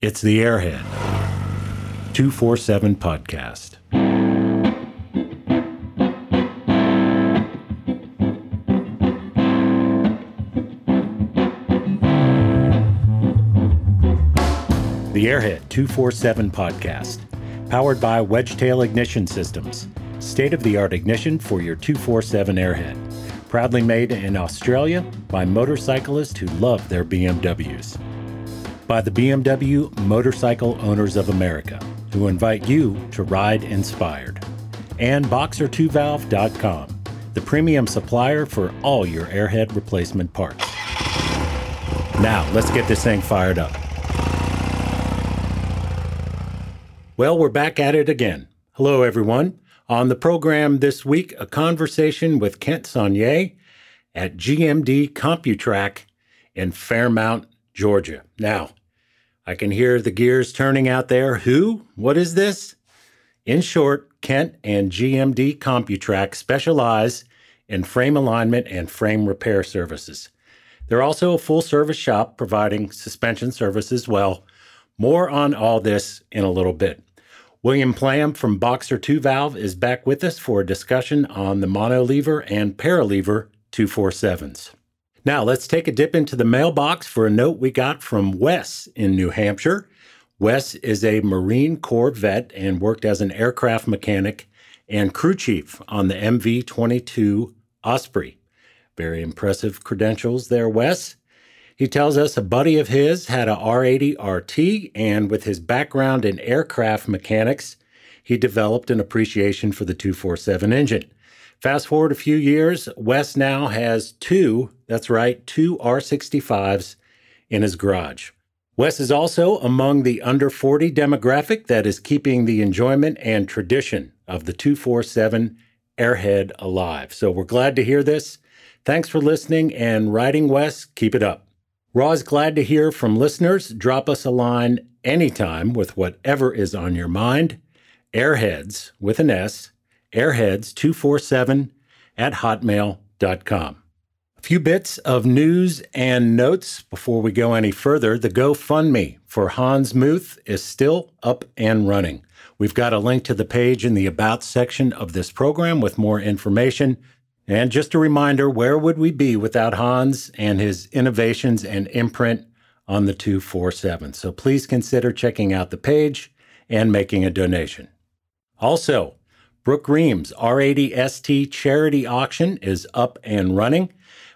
It's the Airhead 247 podcast. The Airhead 247 podcast, powered by Wedgetail Ignition Systems, state of the art ignition for your 247 Airhead. Proudly made in Australia by motorcyclists who love their BMWs. By the BMW Motorcycle Owners of America, who invite you to ride inspired. And Boxer2Valve.com, the premium supplier for all your airhead replacement parts. Now, let's get this thing fired up. Well, we're back at it again. Hello, everyone. On the program this week, a conversation with Kent Soignier at GMD CompuTrack in Fairmount, Georgia. Now, I can hear the gears turning out there. Who? What is this? In short, Kent and GMD CompuTrack specialize in frame alignment and frame repair services. They're also a full service shop providing suspension service as well. More on all this in a little bit. William Plam from Boxer 2 Valve is back with us for a discussion on the monolever and paralever 247s. Now, let's take a dip into the mailbox for a note we got from Wes in New Hampshire. Wes is a Marine Corps vet and worked as an aircraft mechanic and crew chief on the MV 22 Osprey. Very impressive credentials there, Wes. He tells us a buddy of his had a R80 RT, and with his background in aircraft mechanics, he developed an appreciation for the 247 engine. Fast forward a few years, Wes now has two, that's right, two R65s in his garage. Wes is also among the under 40 demographic that is keeping the enjoyment and tradition of the 247 Airhead alive. So we're glad to hear this. Thanks for listening and riding Wes. Keep it up. Raw's glad to hear from listeners. Drop us a line anytime with whatever is on your mind. Airheads with an S, airheads247 at hotmail.com. A few bits of news and notes before we go any further. The GoFundMe for Hans Muth is still up and running. We've got a link to the page in the About section of this program with more information. And just a reminder where would we be without Hans and his innovations and imprint on the 247? So please consider checking out the page and making a donation. Also, Brook Reams R80ST charity auction is up and running.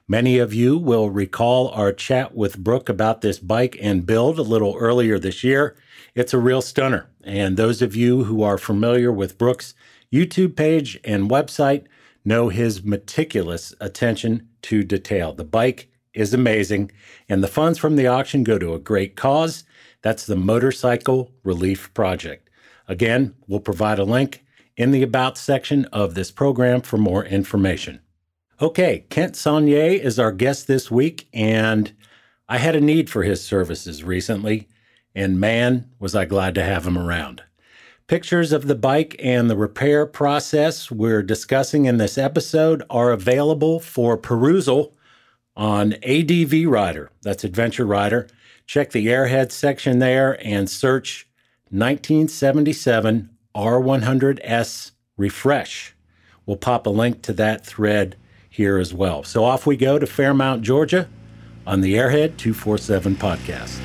Many of you will recall our chat with Brook about this bike and build a little earlier this year. It's a real stunner. And those of you who are familiar with Brook's YouTube page and website know his meticulous attention to detail. The bike is amazing, and the funds from the auction go to a great cause. That's the Motorcycle Relief Project. Again, we'll provide a link in the About section of this program for more information. Okay, Kent Soignier is our guest this week, and I had a need for his services recently, and man, was I glad to have him around. Pictures of the bike and the repair process we're discussing in this episode are available for perusal on ADV Rider. That's Adventure Rider. Check the Airhead section there and search 1977 R100S Refresh. We'll pop a link to that thread here as well. So off we go to Fairmount, Georgia on the Airhead 247 podcast.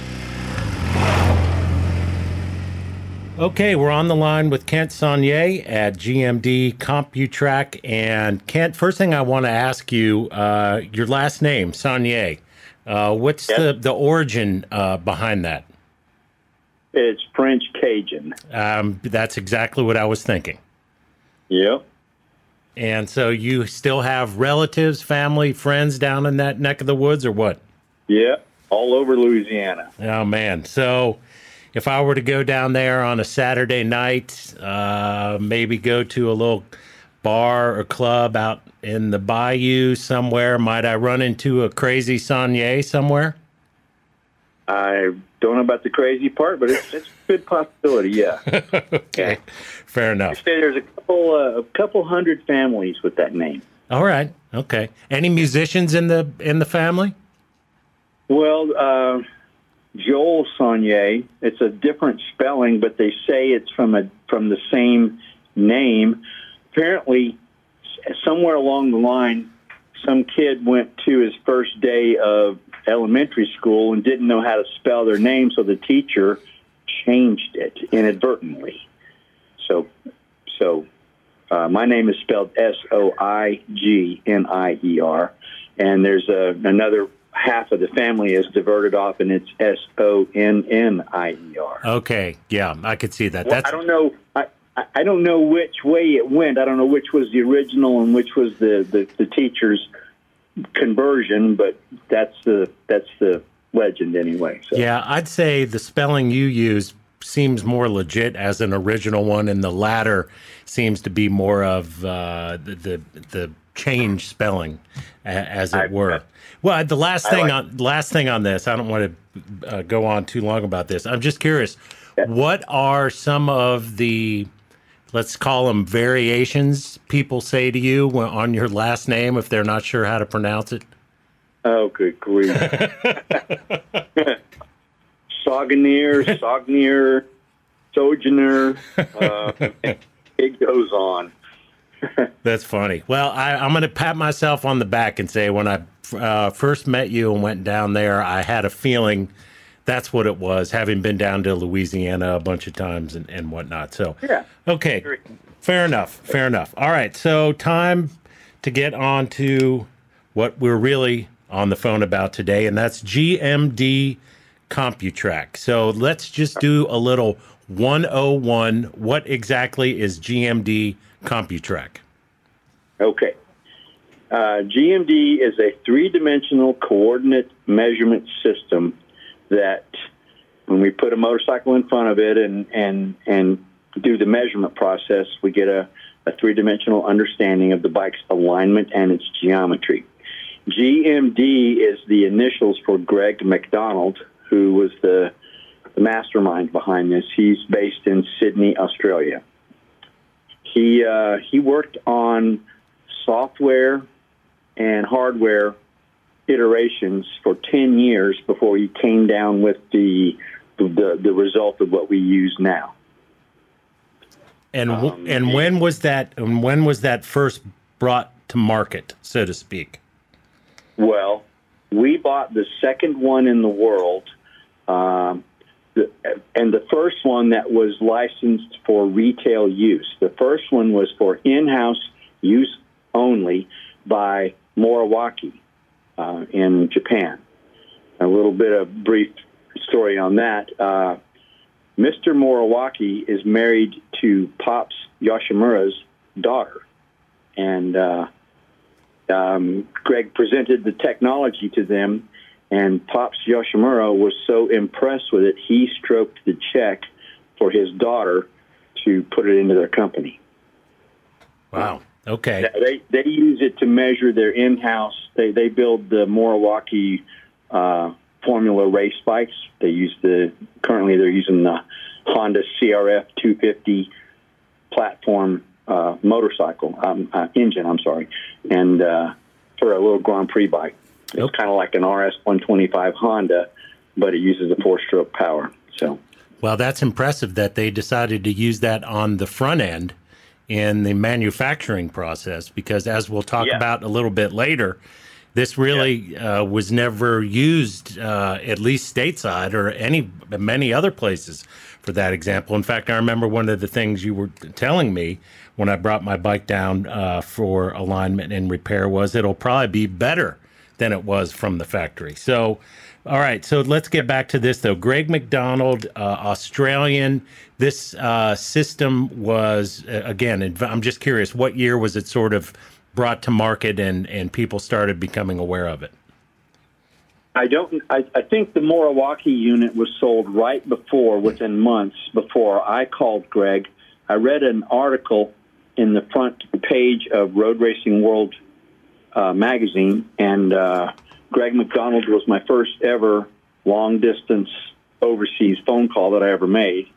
Okay, we're on the line with Kent Soignier at GMD CompuTrack. And Kent, first thing I want to ask you, uh, your last name, Soignier. Uh, what's yep. the, the origin uh, behind that? It's French Cajun. Um, that's exactly what I was thinking. Yep. And so you still have relatives, family, friends down in that neck of the woods, or what? Yeah, all over Louisiana. Oh, man. So if I were to go down there on a Saturday night, uh, maybe go to a little bar or club out in the bayou somewhere, might I run into a crazy Soignier somewhere? I don't know about the crazy part, but it's, it's a good possibility. Yeah. okay, fair enough. there's a couple uh, a couple hundred families with that name. All right. Okay. Any musicians in the in the family? Well, uh, Joel Sonnier. It's a different spelling, but they say it's from a from the same name. Apparently, somewhere along the line, some kid went to his first day of elementary school and didn't know how to spell their name, so the teacher changed it inadvertently. So, so uh, my name is spelled S O I G N I E R, and there's a, another half of the family is diverted off, and it's S O N N I E R. Okay, yeah, I could see that. Well, That's I don't know. I, I don't know which way it went. I don't know which was the original and which was the, the, the teacher's conversion, but that's the that's the legend anyway. So. yeah. I'd say the spelling you use seems more legit as an original one, and the latter seems to be more of uh, the, the the change spelling, as it I- were. Well, the last I thing like- on last thing on this, I don't want to uh, go on too long about this. I'm just curious, what are some of the let's call them variations people say to you on your last name if they're not sure how to pronounce it? Oh, good grief! Saganier, Sognier, Sojourner. Uh, it goes on. That's funny. Well, I, I'm going to pat myself on the back and say when I uh, first met you and went down there, I had a feeling that's what it was, having been down to Louisiana a bunch of times and, and whatnot. So, Yeah. okay, fair enough. Fair enough. All right. So, time to get on to what we're really on the phone about today, and that's GMD CompuTrack. So, let's just do a little 101. What exactly is GMD CompuTrack? Okay. Uh, GMD is a three dimensional coordinate measurement system that when we put a motorcycle in front of it and, and, and do the measurement process, we get a, a three dimensional understanding of the bike's alignment and its geometry. GMD is the initials for Greg McDonald, who was the, the mastermind behind this. He's based in Sydney, Australia. He uh, he worked on software and hardware iterations for 10 years before he came down with the the, the result of what we use now. And w- Um, and when was that? And when was that first brought to market, so to speak? Well, we bought the second one in the world, um, the, and the first one that was licensed for retail use. The first one was for in-house use only by Moriwaki uh, in Japan. A little bit of brief story on that. Uh, Mr. Moriwaki is married to Pops Yoshimura's daughter, and uh, um, Greg presented the technology to them, and Pops Yoshimura was so impressed with it, he stroked the check for his daughter to put it into their company. Wow. Okay. They they use it to measure their in-house. They they build the Moriwaki uh, Formula race bikes. They use the currently they're using the Honda CRF 250 platform uh, motorcycle um, uh, engine. I'm sorry, and uh, for a little Grand Prix bike. It's kind of like an RS 125 Honda, but it uses a four-stroke power. So Well, that's impressive that they decided to use that on the front end in the manufacturing process because, as we'll talk Yeah. about a little bit later, this really uh, was never used, uh, at least stateside or any many other places, for that example. In fact, I remember one of the things you were telling me when I brought my bike down uh, for alignment and repair was it'll probably be better than it was from the factory. So, all right, so let's get back to this though. Greg McDonald, uh, Australian. This uh, system was again. I'm just curious, what year was it sort of brought to market and and people started becoming aware of it? I don't. I, I think the Moriwaki unit was sold right before, within months before I called Greg. I read an article in the front page of Road Racing World uh, magazine, and uh, Greg McDonald was my first ever long distance overseas phone call that I ever made.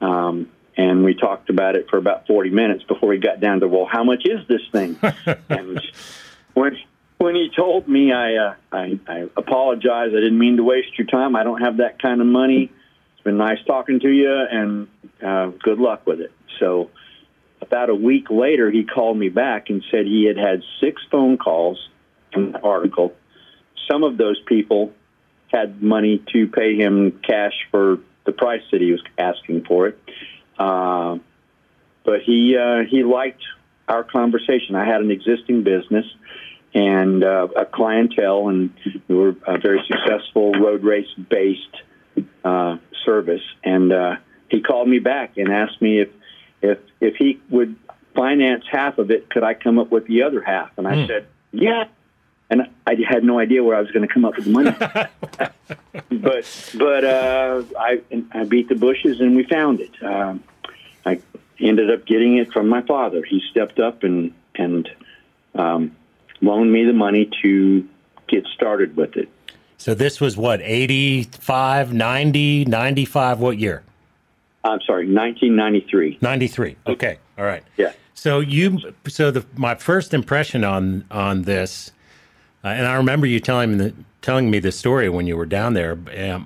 Um, and we talked about it for about 40 minutes before we got down to, well, how much is this thing? and when when he told me, I, uh, I I apologize. I didn't mean to waste your time. I don't have that kind of money. It's been nice talking to you, and uh, good luck with it. So, about a week later, he called me back and said he had had six phone calls from the article. Some of those people had money to pay him cash for the price that he was asking for it. Uh, but he uh, he liked our conversation. I had an existing business and uh, a clientele, and we were a very successful road race based uh, service. And uh, he called me back and asked me if if if he would finance half of it, could I come up with the other half? And I mm. said, yeah. And I had no idea where I was going to come up with the money. but but uh, I I beat the bushes and we found it. Um, I ended up getting it from my father. He stepped up and and um, loaned me the money to get started with it. So this was what 85, 90, 95 what year? I'm sorry, 1993. 93. Okay. All right. Yeah. So you so the my first impression on on this uh, and I remember you telling me telling me the story when you were down there.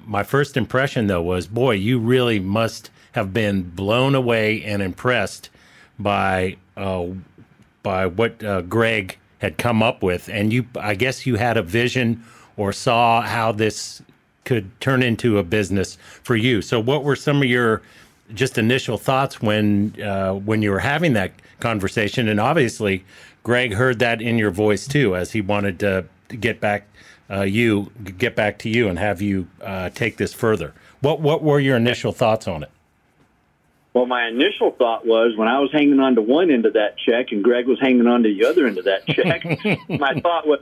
My first impression though was boy, you really must have been blown away and impressed by uh, by what uh, Greg had come up with, and you, I guess, you had a vision or saw how this could turn into a business for you. So, what were some of your just initial thoughts when uh, when you were having that conversation? And obviously, Greg heard that in your voice too, as he wanted to get back uh, you get back to you and have you uh, take this further. What what were your initial thoughts on it? Well, my initial thought was when I was hanging on to one end of that check and Greg was hanging on to the other end of that check, my thought was,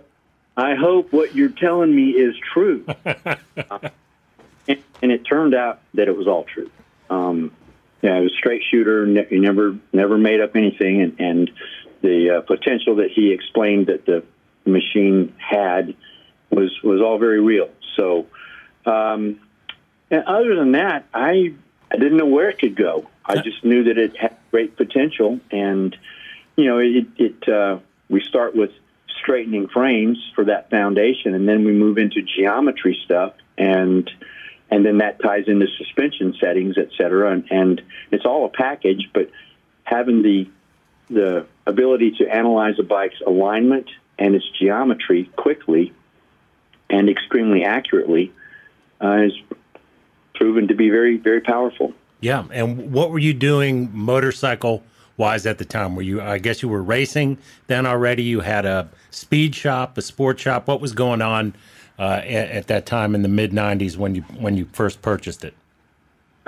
I hope what you're telling me is true. uh, and, and, it turned out that it was all true. Um, yeah, I was a straight shooter. Ne- never, never made up anything, and, and the uh, potential that he explained that the machine had was was all very real. So, um, and other than that, I I didn't know where it could go. I just knew that it had great potential, and you know, it, it uh, we start with straightening frames for that foundation, and then we move into geometry stuff, and and then that ties into suspension settings, et cetera, and, and it's all a package. But having the the ability to analyze a bike's alignment and its geometry quickly and extremely accurately uh, is proven to be very, very powerful. Yeah. And what were you doing motorcycle wise at the time? Were you, I guess you were racing then already? You had a speed shop, a sport shop. What was going on uh, at, at, that time in the mid 90s when you, when you first purchased it?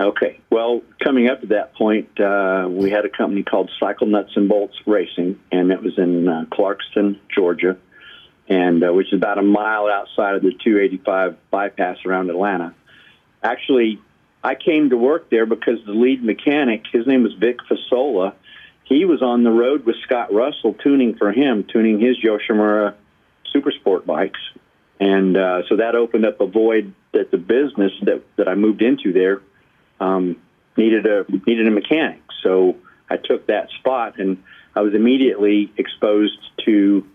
Okay. Well, coming up to that point, uh, we had a company called Cycle Nuts and Bolts Racing, and it was in uh, Clarkston, Georgia, and uh, which is about a mile outside of the 285 bypass around Atlanta. Actually, I came to work there because the lead mechanic, his name was Vic Fasola, he was on the road with Scott Russell tuning for him, tuning his Yoshimura super sport bikes. And uh, so that opened up a void that the business that, that I moved into there um, needed a needed a mechanic. So I took that spot, and I was immediately exposed to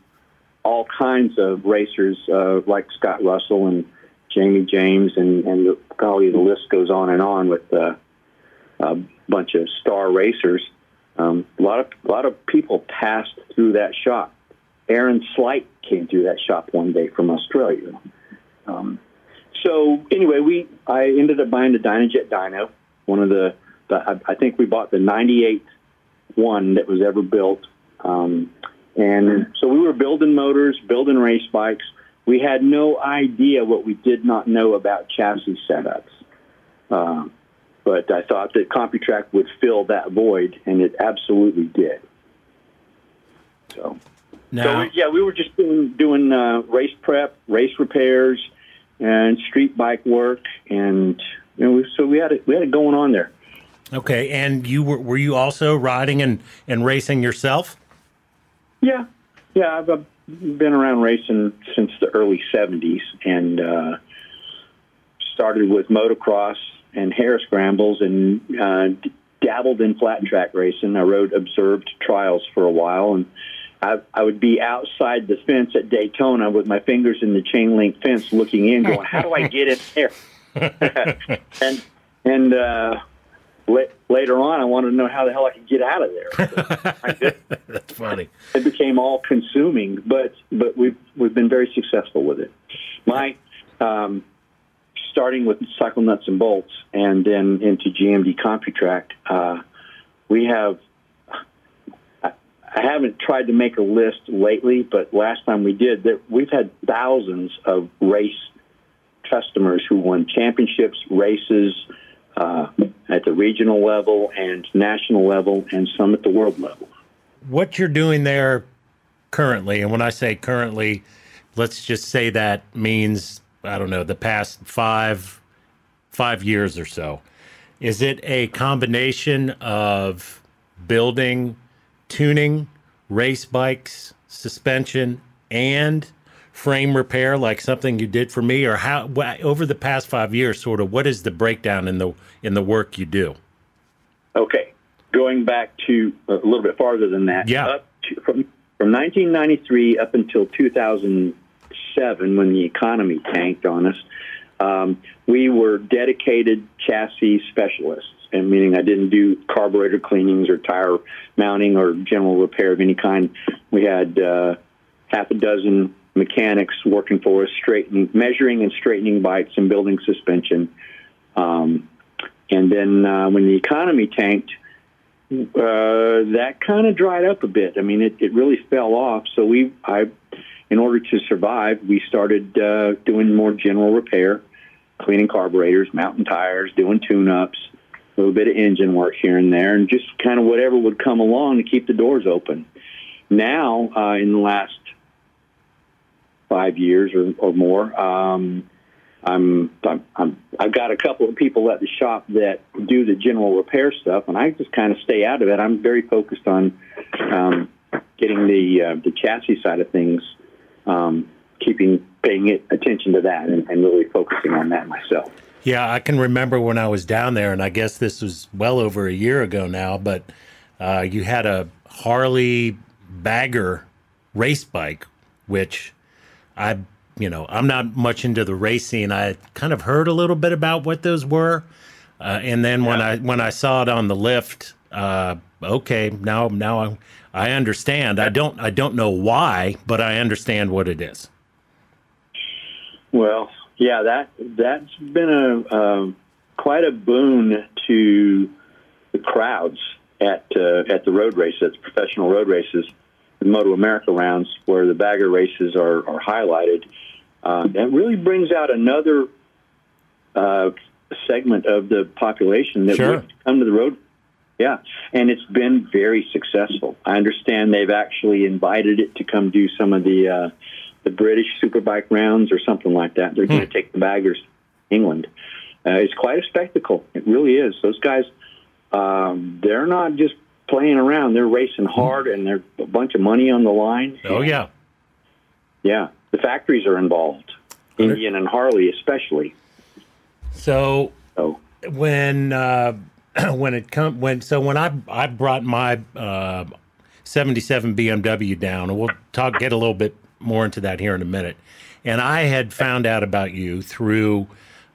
all kinds of racers uh, like Scott Russell and Jamie James, and, and the, golly, the list goes on and on with uh, a bunch of star racers. Um, a lot of a lot of people passed through that shop. Aaron Slight came through that shop one day from Australia. Um, so anyway, we I ended up buying the Dynojet Dyno, one of the, the I, I think we bought the '98 one that was ever built. Um, and so we were building motors, building race bikes, we had no idea what we did not know about chassis setups. Um, but I thought that CompuTrack would fill that void, and it absolutely did. So, now, so we, yeah, we were just doing, doing uh, race prep, race repairs, and street bike work, and you know, so we had it, we had it going on there. Okay, and you were were you also riding and, and racing yourself? Yeah, yeah, I've, been around racing since the early 70s and uh, started with motocross and hare scrambles and uh, dabbled in flat track racing. I rode observed trials for a while and I, I would be outside the fence at Daytona with my fingers in the chain link fence, looking in, going, "How do I get in there?" and and uh, la- later on, I wanted to know how the hell I could get out of there. So That's funny. it became all consuming, but but we've we've been very successful with it. My um, starting with cycle nuts and bolts, and then into GMD CompuTrack, uh, we have. I haven't tried to make a list lately, but last time we did, there, we've had thousands of race customers who won championships, races uh, at the regional level and national level, and some at the world level. What you're doing there currently, and when I say currently, let's just say that means I don't know the past five five years or so. Is it a combination of building, tuning, race bikes, suspension, and frame repair, like something you did for me, or how over the past five years, sort of, what is the breakdown in the in the work you do? Okay, going back to a little bit farther than that. Yeah. Up to, from from 1993 up until 2007, when the economy tanked on us, um, we were dedicated chassis specialists. And meaning I didn't do carburetor cleanings or tire mounting or general repair of any kind. We had uh, half a dozen mechanics working for us, straightening, measuring and straightening bikes and building suspension. Um, and then uh, when the economy tanked, uh, that kind of dried up a bit. I mean, it, it really fell off. So we, I, in order to survive, we started uh, doing more general repair, cleaning carburetors, mounting tires, doing tune-ups, a little bit of engine work here and there, and just kind of whatever would come along to keep the doors open. Now, uh, in the last five years or, or more, um, I'm, I'm, I'm I've got a couple of people at the shop that do the general repair stuff, and I just kind of stay out of it. I'm very focused on um, getting the uh, the chassis side of things, um, keeping paying it, attention to that, and, and really focusing on that myself. Yeah, I can remember when I was down there, and I guess this was well over a year ago now, but uh, you had a Harley Bagger race bike, which I, you know, I'm not much into the racing. I kind of heard a little bit about what those were, uh, and then when I when I saw it on the lift, uh, okay, now now I, I understand. I don't I don't know why, but I understand what it is. Well, yeah, that that's been a um, quite a boon to the crowds at uh, at the road races, at the professional road races, the Moto America rounds, where the bagger races are, are highlighted. Uh, that really brings out another uh, segment of the population that Sure. would come to the road. Yeah, and it's been very successful. I understand they've actually invited it to come do some of the uh, the British Superbike rounds or something like that. They're going to take the baggers England. Uh, it's quite a spectacle. It really is. Those guys, um, they're not just playing around. They're racing hard, and there's a bunch of money on the line. Oh yeah, Yeah, the factories are involved, Indian and Harley especially. so So when uh, when it come when so when I I brought my uh, 77 BMW down, and we'll talk get a little bit more into that here in a minute. And I had found out about you through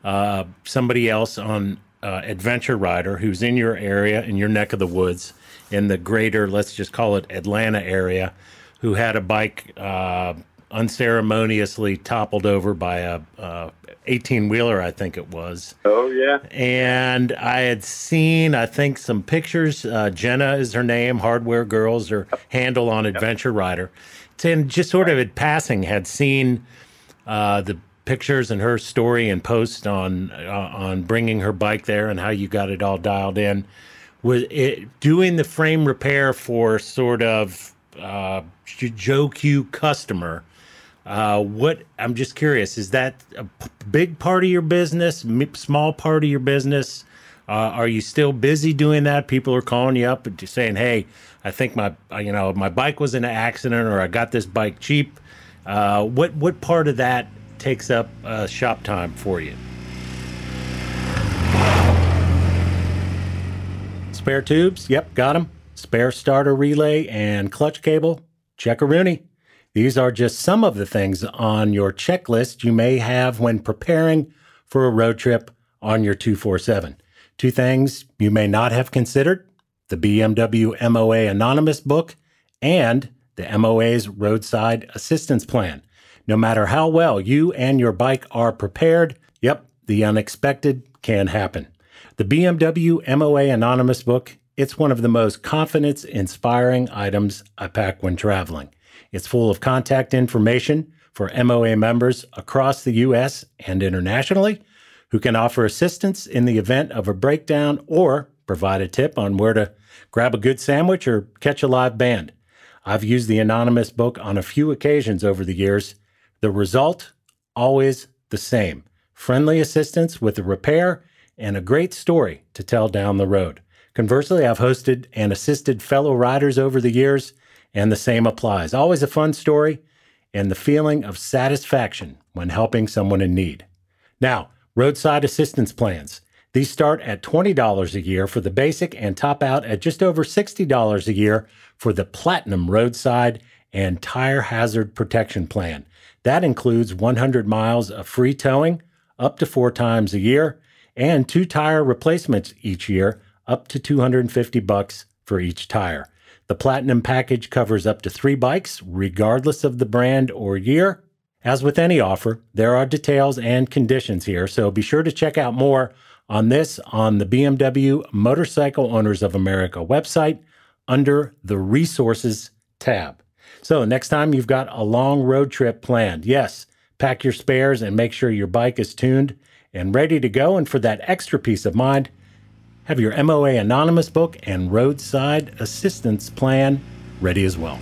uh, somebody else on uh, Adventure Rider who's in your area in your neck of the woods in the greater let's just call it Atlanta area, who had a bike uh, unceremoniously toppled over by a 18 wheeler, I think it was Oh yeah. and I had seen, I think, some pictures. Uh, Jenna is her name. Hardware Girls, her handle on Adventure Rider. And just sort of in passing, had seen uh, the pictures and her story and post on uh, on bringing her bike there and how you got it all dialed in. Was it doing the frame repair for sort of uh, Joe Q customer? Uh, what I'm just curious is that a big part of your business, small part of your business? Uh, are you still busy doing that? People are calling you up and just saying, "Hey, I think my you know my bike was in an accident, or I got this bike cheap." Uh, what what part of that takes up uh, shop time for you? Spare tubes? Yep, got them. Spare starter relay and clutch cable? Checkaroonie. These are just some of the things on your checklist you may have when preparing for a road trip on your 247. Two things you may not have considered the BMW MOA Anonymous book and the MOA's Roadside Assistance Plan. No matter how well you and your bike are prepared, yep, the unexpected can happen. The BMW MOA Anonymous book, it's one of the most confidence inspiring items I pack when traveling. It's full of contact information for MOA members across the US and internationally who can offer assistance in the event of a breakdown or provide a tip on where to grab a good sandwich or catch a live band. I've used the anonymous book on a few occasions over the years. The result, always the same friendly assistance with the repair and a great story to tell down the road. Conversely, I've hosted and assisted fellow riders over the years, and the same applies. Always a fun story and the feeling of satisfaction when helping someone in need. Now, roadside assistance plans. These start at $20 a year for the basic and top out at just over $60 a year for the Platinum Roadside and Tire Hazard Protection Plan. That includes 100 miles of free towing up to four times a year and two tire replacements each year up to 250 bucks for each tire. The Platinum package covers up to three bikes, regardless of the brand or year. As with any offer, there are details and conditions here, so be sure to check out more on this on the BMW Motorcycle Owners of America website under the Resources tab. So, next time you've got a long road trip planned, yes, pack your spares and make sure your bike is tuned and ready to go. And for that extra peace of mind, have your MOA Anonymous book and roadside assistance plan ready as well.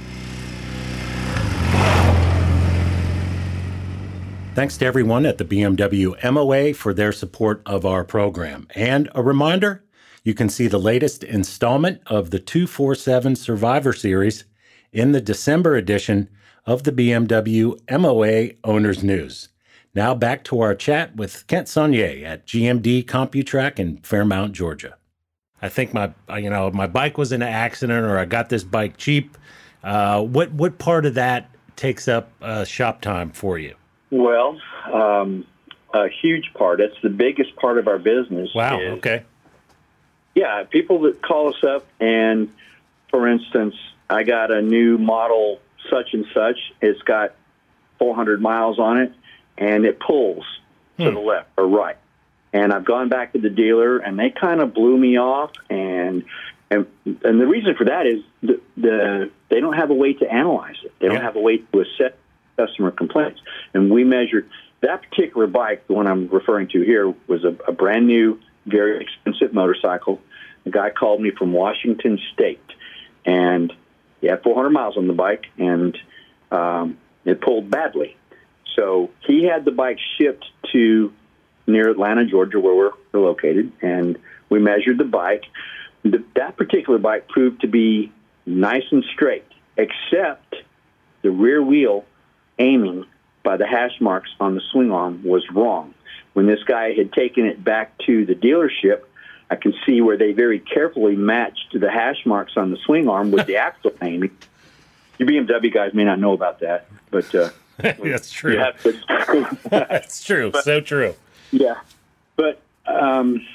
Thanks to everyone at the BMW MOA for their support of our program. And a reminder you can see the latest installment of the 247 Survivor Series in the December edition of the BMW MOA Owners News. Now back to our chat with Kent Soignier at GMD CompuTrack in Fairmount, Georgia. I think my you know my bike was in an accident or I got this bike cheap. Uh, what what part of that takes up uh, shop time for you? Well, um, a huge part. It's the biggest part of our business. Wow. is- okay. Yeah, people that call us up and, for instance, I got a new model such and such. It's got 400 miles on it, and it pulls to Hmm. the left or right. And I've gone back to the dealer, and they kind of blew me off. And and and the reason for that is the, the they don't have a way to analyze it. They don't Yeah. have a way to assess customer complaints. And we measured that particular bike, the one I'm referring to here, was a, a brand new, very expensive motorcycle. A guy called me from Washington State, and he had 400 miles on the bike, and um, it pulled badly. So he had the bike shipped to near Atlanta, Georgia, where we're, we're located, and we measured the bike. The, that particular bike proved to be nice and straight, except the rear wheel aiming by the hash marks on the swing arm was wrong. When this guy had taken it back to the dealership, I can see where they very carefully matched the hash marks on the swing arm with the axle aiming. You BMW guys may not know about that, but uh, That's true. to. That's true. so true. Yeah, but um,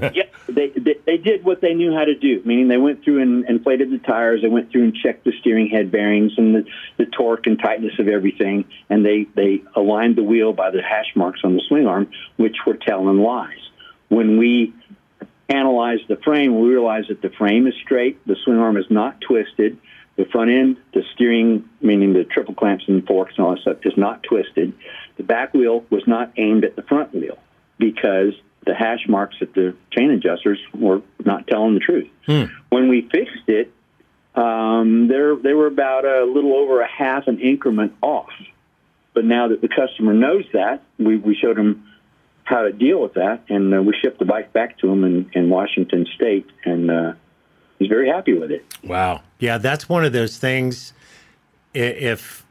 yeah, they, they they did what they knew how to do. Meaning they went through and inflated the tires. They went through and checked the steering head bearings and the, the torque and tightness of everything. And they they aligned the wheel by the hash marks on the swing arm, which were telling lies. When we analyzed the frame, we realized that the frame is straight. The swing arm is not twisted. The front end, the steering, meaning the triple clamps and forks and all that stuff, is not twisted. The back wheel was not aimed at the front wheel because the hash marks at the chain adjusters were not telling the truth. When we fixed it, um, there they were about a little over a half an increment off. But now that the customer knows that, we, we showed him how to deal with that, and uh, we shipped the bike back to him in, in Washington State, and uh, he's very happy with it. Wow. Yeah, that's one of those things. If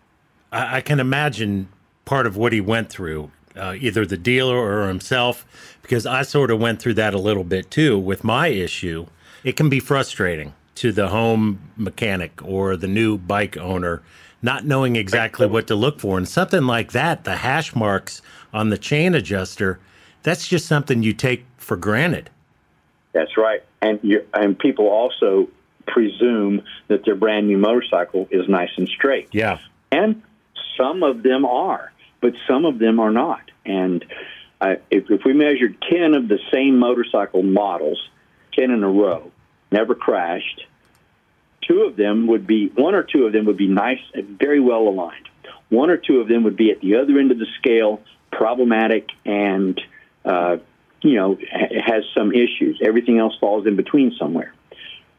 I I can imagine part of what he went through, uh, either the dealer or himself, because I sort of went through that a little bit too with my issue. It can be frustrating to the home mechanic or the new bike owner, not knowing exactly what to look for. And something like that, the hash marks on the chain adjuster, that's just something you take for granted. That's right. And you and people also presume that their brand new motorcycle is nice and straight. Yeah. And some of them are, but some of them are not. And uh, if, if we measured 10 of the same motorcycle models, 10 in a row, never crashed, two of them would be, one or two of them would be nice and very well aligned. One or two of them would be at the other end of the scale, problematic, and, uh, you know, has some issues. Everything else falls in between somewhere.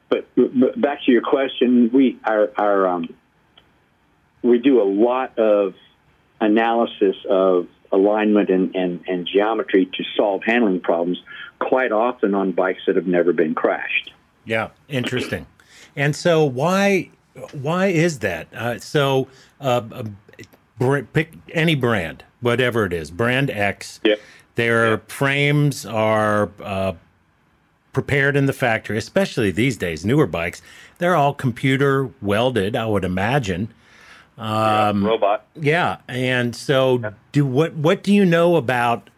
But, but back to your question, we our, our um, we do a lot of analysis of alignment and, and, and geometry to solve handling problems quite often on bikes that have never been crashed. Yeah, interesting. And so why why is that? Uh, so uh, uh, pick any brand, whatever it is, brand X. Yeah. Their yeah. frames are uh, prepared in the factory, especially these days, newer bikes. They're all computer welded, I would imagine. Um, yeah, robot. Yeah, and so yeah. do what? What do you know about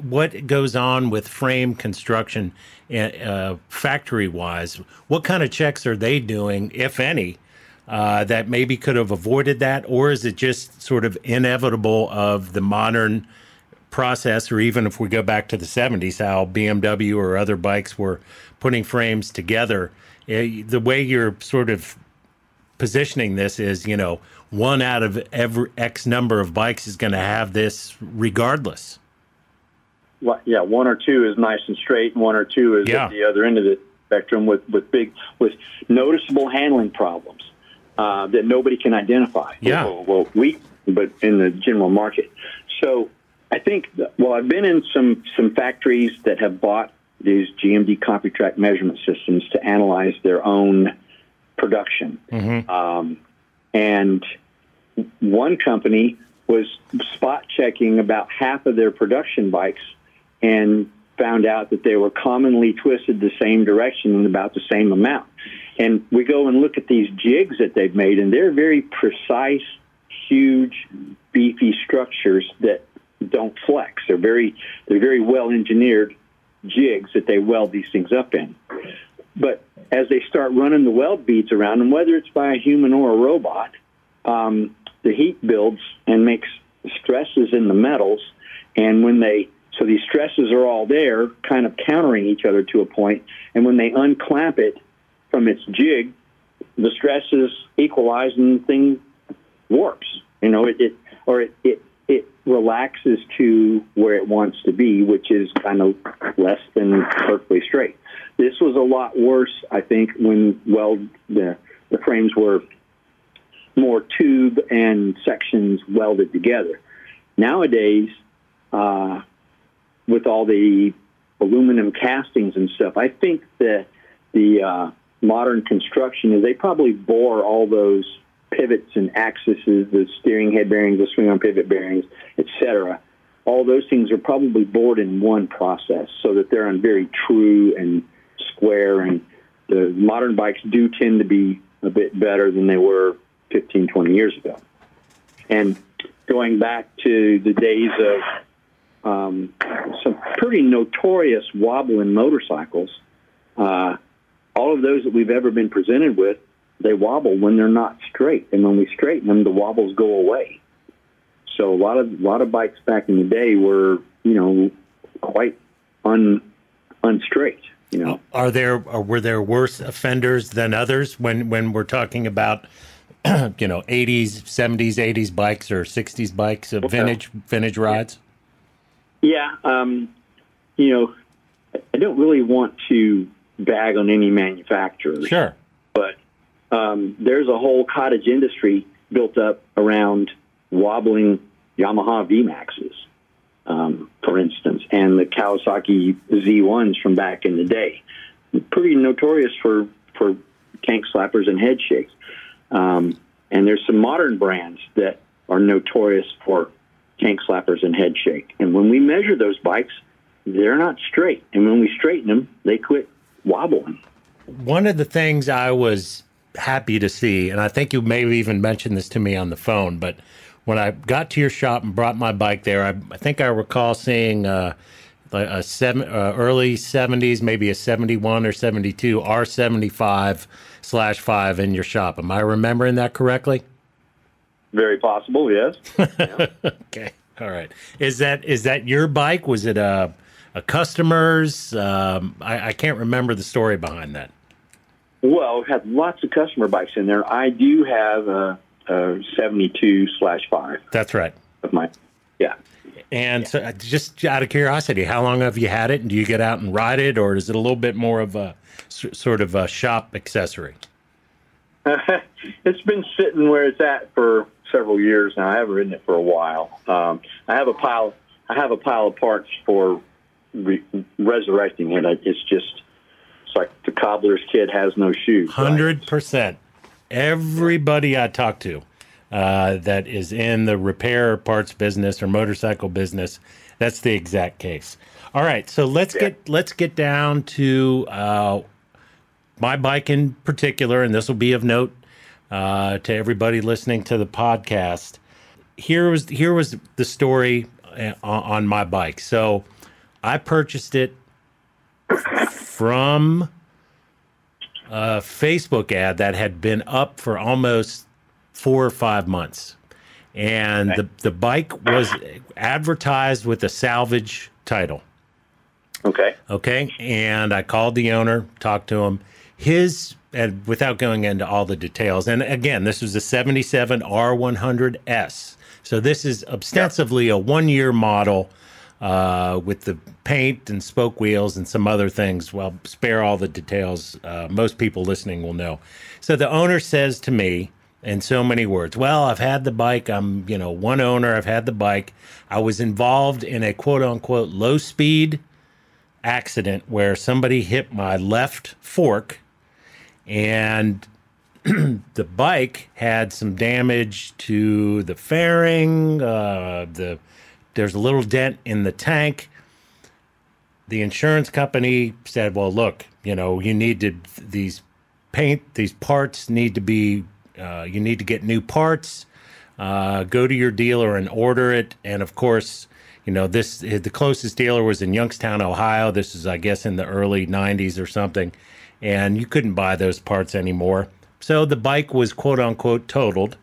what goes on with frame construction, uh, factory wise? What kind of checks are they doing, if any, uh, that maybe could have avoided that, or is it just sort of inevitable of the modern process, or even if we go back to the '70s, how BMW or other bikes were putting frames together? Uh, the way you're sort of positioning this is, you know, one out of every X number of bikes is going to have this regardless. Well, yeah, one or two is nice and straight, and one or two is yeah. at the other end of the spectrum with, with big with noticeable handling problems uh, that nobody can identify. Yeah, well, well, we but in the general market. So I think well, I've been in some some factories that have bought these GMD CompuTrack measurement systems to analyze their own production. Mm-hmm. Um, and one company was spot checking about half of their production bikes and found out that they were commonly twisted the same direction and about the same amount. And we go and look at these jigs that they've made, and they're very precise, huge, beefy structures that don't flex. They're very they're very well engineered jigs that they weld these things up in. But as they start running the weld beads around them, whether it's by a human or a robot, um, the heat builds and makes stresses in the metals. And when they, so these stresses are all there, kind of countering each other to a point. And when they unclamp it from its jig, the stresses equalize and the thing warps. You know, it, it or it, it it relaxes to where it wants to be, which is kind of less than perfectly straight. This was a lot worse, I think, when weld the the frames were more tube and sections welded together. Nowadays, uh, with all the aluminum castings and stuff, I think that the uh, modern construction is they probably bore all those pivots and axes, the steering head bearings, the swing arm pivot bearings, etc. All those things are probably bored in one process so that they're on very true and square. And the modern bikes do tend to be a bit better than they were 15, 20 years ago. And going back to the days of um, some pretty notorious wobbling motorcycles, uh, all of those that we've ever been presented with they wobble when they're not straight, and when we straighten them, the wobbles go away. So a lot of a lot of bikes back in the day were, you know, quite un unstraight. You know, are there are, were there worse offenders than others when when we're talking about you know 80s 70s 80s bikes or 60s bikes of vintage vintage rides? Yeah um, you know i don't really want to bag on any manufacturer sure. But um, there's a whole cottage industry built up around wobbling Yamaha VMAXs, um, for instance, and the Kawasaki Z1s from back in the day. Pretty notorious for, for tank slappers and head shakes. Um, and there's some modern brands that are notorious for tank slappers and head shake. And when we measure those bikes, they're not straight. And when we straighten them, they quit wobbling. one of the things I was happy to see, and I think you may have even mentioned this to me on the phone, but when I got to your shop and brought my bike there, I, I think I recall seeing uh, a seven, uh, early 70s, maybe a 71 or 72 R75 slash 5 in your shop. Am I remembering that correctly? Very possible, yes. okay. All right. Is that is that your bike? Was it a a customer's? Um, I, I can't remember the story behind that. Well, we had lots of customer bikes in there. I do have a 72 slash 5. That's right. Of my, yeah. And yeah. so, uh, just out of curiosity, how long have you had it? And do you get out and ride it, or is it a little bit more of a sort of a shop accessory? it's been sitting where it's at for several years now. I haven't ridden it for a while. Um, I have a pile. I have a pile of parts for re- resurrecting it. It's just it's like the cobbler's kid has no shoes. Hundred percent. Everybody I talk to uh, that is in the repair parts business or motorcycle business, that's the exact case. All right, so let's yeah. get let's get down to uh, my bike in particular, and this will be of note uh, to everybody listening to the podcast. Here was here was the story uh, on my bike. So I purchased it from a Facebook ad that had been up for almost four or five months. And okay. the, the bike was advertised with a salvage title. Okay. Okay. And I called the owner, talked to him. His, and without going into all the details, and again, this was a 77 R100S. So this is ostensibly a one year model uh, with the paint and spoke wheels and some other things. Well, spare all the details. Uh, most people listening will know. So the owner says to me in so many words, Well, I've had the bike. I'm, you know, one owner. I've had the bike. I was involved in a quote unquote low speed accident where somebody hit my left fork and the bike had some damage to the fairing, uh, the there's a little dent in the tank. The insurance company said, "Well, look, you know, you need to these paint these parts need to be uh, you need to get new parts. Uh, go to your dealer and order it. And of course, you know this the closest dealer was in Youngstown, Ohio. This is, I guess, in the early '90s or something, and you couldn't buy those parts anymore. So the bike was quote unquote totaled.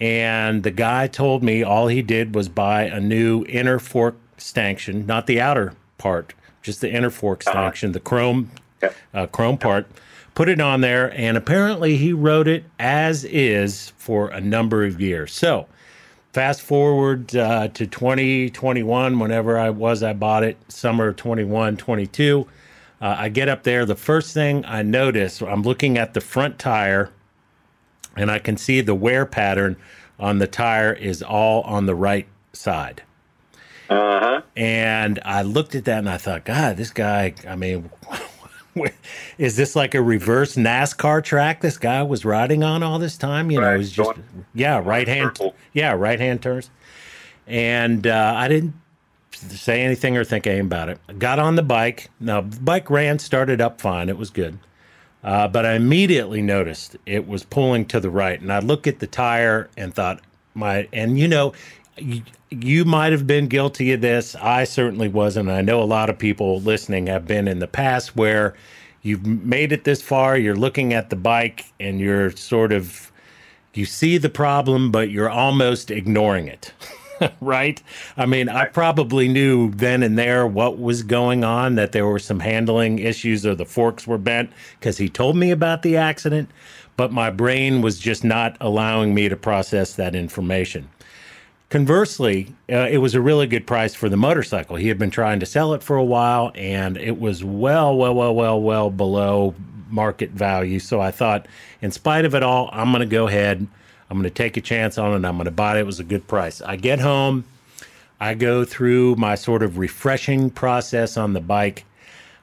And the guy told me all he did was buy a new inner fork stanchion, not the outer part, just the inner fork uh-huh. stanchion, the chrome uh, chrome part. Put it on there, and apparently he wrote it as is for a number of years. So, fast forward uh, to 2021, whenever I was, I bought it, summer 21, 22. Uh, I get up there. The first thing I notice, I'm looking at the front tire and I can see the wear pattern on the tire is all on the right side. Uh huh. And I looked at that and I thought, God, this guy, I mean, is this like a reverse NASCAR track this guy was riding on all this time? You right. know, it was just, yeah, right hand, yeah, right hand turns. And uh, I didn't say anything or think anything about it. I got on the bike. Now, the bike ran, started up fine. It was good. Uh, but I immediately noticed it was pulling to the right, and I looked at the tire and thought, "My." And you know, you, you might have been guilty of this. I certainly wasn't. I know a lot of people listening have been in the past where you've made it this far. You're looking at the bike, and you're sort of you see the problem, but you're almost ignoring it. right? I mean, I probably knew then and there what was going on, that there were some handling issues or the forks were bent because he told me about the accident, but my brain was just not allowing me to process that information. Conversely, uh, it was a really good price for the motorcycle. He had been trying to sell it for a while and it was well, well, well, well, well below market value. So I thought, in spite of it all, I'm going to go ahead I'm going to take a chance on it. I'm going to buy it. It was a good price. I get home. I go through my sort of refreshing process on the bike.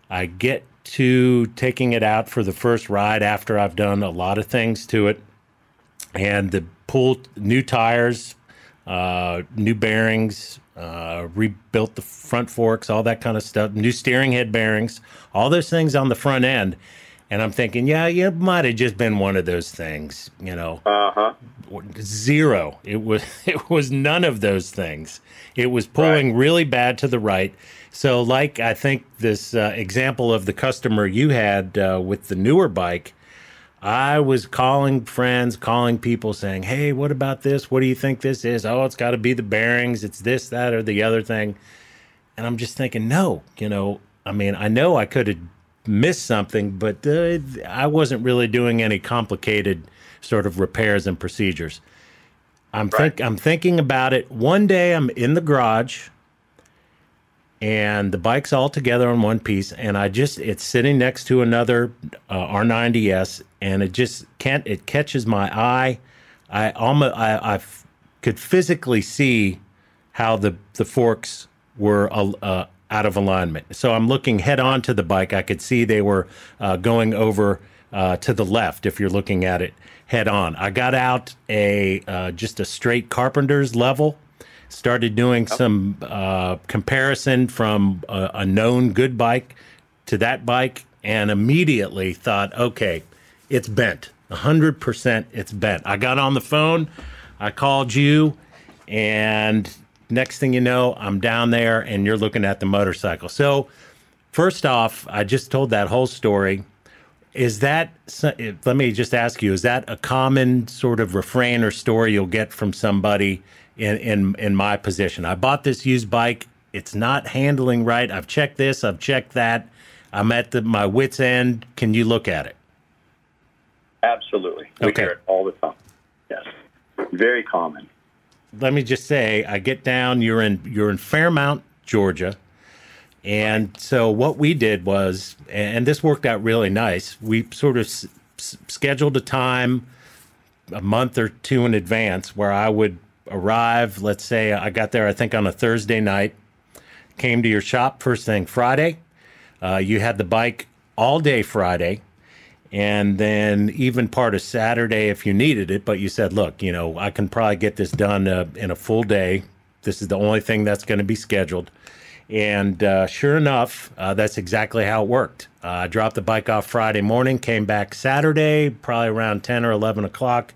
I get to taking it out for the first ride after I've done a lot of things to it. And the pull new tires, uh, new bearings, uh, rebuilt the front forks, all that kind of stuff, new steering head bearings, all those things on the front end. And I'm thinking, yeah, it might have just been one of those things, you know. Uh huh. Zero. It was it was none of those things. It was pulling right. really bad to the right. So, like I think this uh, example of the customer you had uh, with the newer bike, I was calling friends, calling people, saying, "Hey, what about this? What do you think this is? Oh, it's got to be the bearings. It's this, that, or the other thing." And I'm just thinking, no, you know, I mean, I know I could have missed something, but uh, I wasn't really doing any complicated sort of repairs and procedures. I'm right. think I'm thinking about it. One day I'm in the garage and the bike's all together on one piece and I just it's sitting next to another uh, R90S and it just can't it catches my eye. I almost I, I f- could physically see how the the forks were uh, out of alignment. So I'm looking head on to the bike. I could see they were uh, going over uh, to the left if you're looking at it head on. I got out a uh, just a straight carpenter's level. Started doing some uh, comparison from a, a known good bike to that bike, and immediately thought, okay, it's bent. 100% it's bent. I got on the phone, I called you, and next thing you know, I'm down there and you're looking at the motorcycle. So, first off, I just told that whole story. Is that, let me just ask you, is that a common sort of refrain or story you'll get from somebody in, in, in my position? I bought this used bike. It's not handling right. I've checked this, I've checked that. I'm at the, my wits' end. Can you look at it? Absolutely. We okay. hear it all the time. Yes. Very common. Let me just say, I get down. You're in you're in Fairmount, Georgia. And so what we did was, and this worked out really nice. We sort of s- scheduled a time a month or two in advance where I would arrive. Let's say I got there, I think on a Thursday night, came to your shop first thing Friday. Uh, you had the bike all day Friday, and then even part of Saturday if you needed it. But you said, look, you know, I can probably get this done uh, in a full day. This is the only thing that's going to be scheduled. And uh, sure enough, uh, that's exactly how it worked. Uh, I dropped the bike off Friday morning, came back Saturday, probably around 10 or 11 o'clock,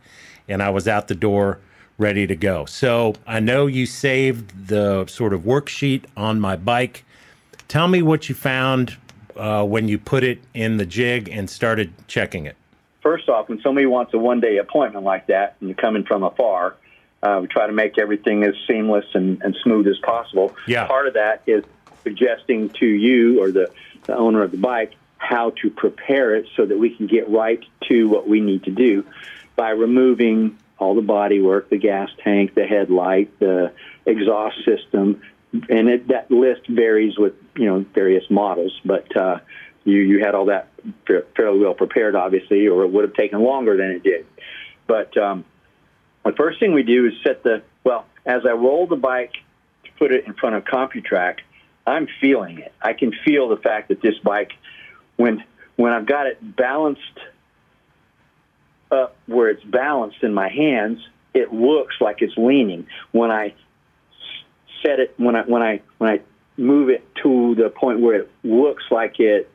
and I was out the door ready to go. So I know you saved the sort of worksheet on my bike. Tell me what you found uh, when you put it in the jig and started checking it. First off, when somebody wants a one day appointment like that and you're coming from afar, uh, we try to make everything as seamless and, and smooth as possible. Yeah. Part of that is suggesting to you or the, the owner of the bike how to prepare it so that we can get right to what we need to do by removing all the body work, the gas tank, the headlight, the exhaust system, and it, that list varies with you know various models. But uh, you you had all that fairly well prepared, obviously, or it would have taken longer than it did. But um, the first thing we do is set the, well, as I roll the bike to put it in front of CompuTrack, I'm feeling it. I can feel the fact that this bike, when, when I've got it balanced up where it's balanced in my hands, it looks like it's leaning. When I set it, when I, when I, when I move it to the point where it looks like it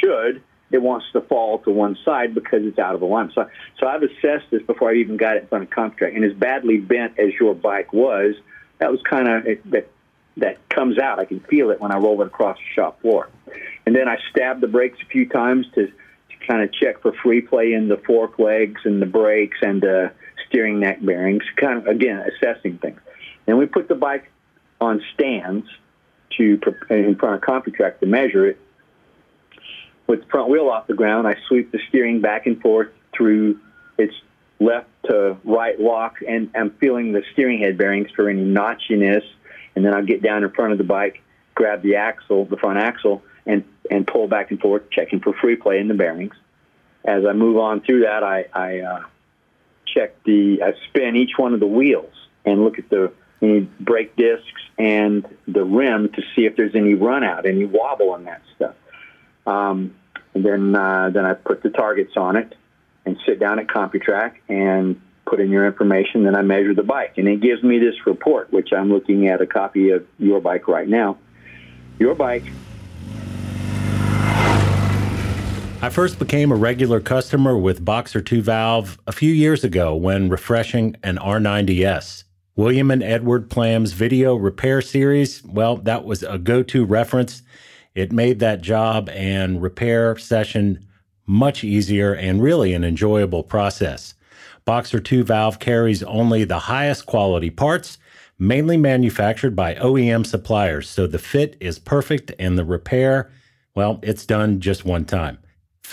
should, it wants to fall to one side because it's out of alignment. So, so I've assessed this before I even got it in front of CompuTrack. And as badly bent as your bike was, that was kind of that that comes out. I can feel it when I roll it across the shop floor. And then I stab the brakes a few times to, to kind of check for free play in the fork legs and the brakes and the steering neck bearings. Kind of again assessing things. And we put the bike on stands to in front of CompuTrack to measure it with the front wheel off the ground, I sweep the steering back and forth through its left to right lock, and I'm feeling the steering head bearings for any notchiness. And then I'll get down in front of the bike, grab the axle, the front axle, and and pull back and forth, checking for free play in the bearings. As I move on through that, I, I uh, check the, I spin each one of the wheels and look at the any brake discs and the rim to see if there's any run out, any wobble in that stuff. Um, and then uh, then I put the targets on it and sit down at CompuTrack and put in your information. Then I measure the bike, and it gives me this report, which I'm looking at a copy of your bike right now. Your bike I first became a regular customer with Boxer 2 valve a few years ago when refreshing an R90S. William and Edward Plam's video repair series, well, that was a go to reference. It made that job and repair session much easier and really an enjoyable process. Boxer 2 valve carries only the highest quality parts, mainly manufactured by OEM suppliers, so the fit is perfect and the repair, well, it's done just one time.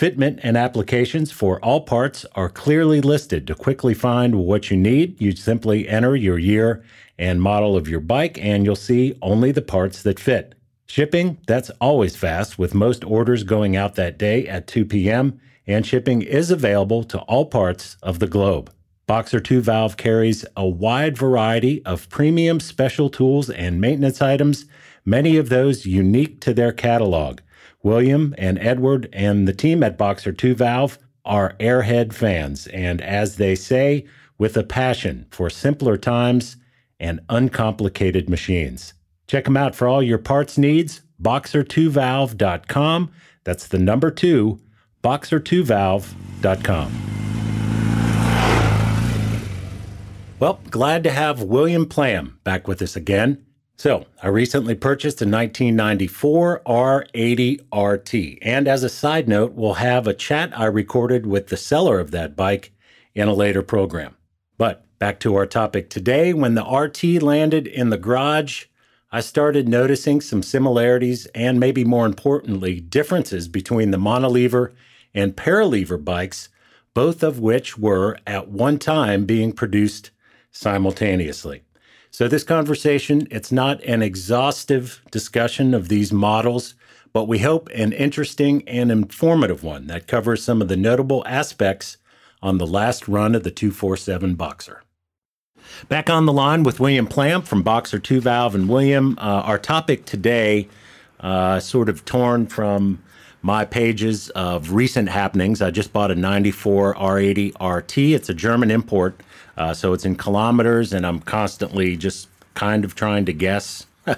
Fitment and applications for all parts are clearly listed. To quickly find what you need, you simply enter your year and model of your bike, and you'll see only the parts that fit. Shipping, that's always fast, with most orders going out that day at 2 p.m., and shipping is available to all parts of the globe. Boxer 2 Valve carries a wide variety of premium special tools and maintenance items, many of those unique to their catalog. William and Edward and the team at Boxer 2 Valve are airhead fans, and as they say, with a passion for simpler times and uncomplicated machines. Check them out for all your parts needs, boxer2valve.com. That's the number two, boxer2valve.com. Well, glad to have William Plam back with us again. So, I recently purchased a 1994 R80 RT. And as a side note, we'll have a chat I recorded with the seller of that bike in a later program. But back to our topic today. When the RT landed in the garage, I started noticing some similarities and maybe more importantly, differences between the monolever and paralever bikes, both of which were at one time being produced simultaneously. So this conversation, it's not an exhaustive discussion of these models, but we hope an interesting and informative one that covers some of the notable aspects on the last run of the 247 Boxer. Back on the line with William Plam from Boxer 2 Valve. And William, uh, our topic today, uh, sort of torn from my pages of recent happenings. I just bought a 94 R80 RT. It's a German import uh, so it's in kilometers, and I'm constantly just kind of trying to guess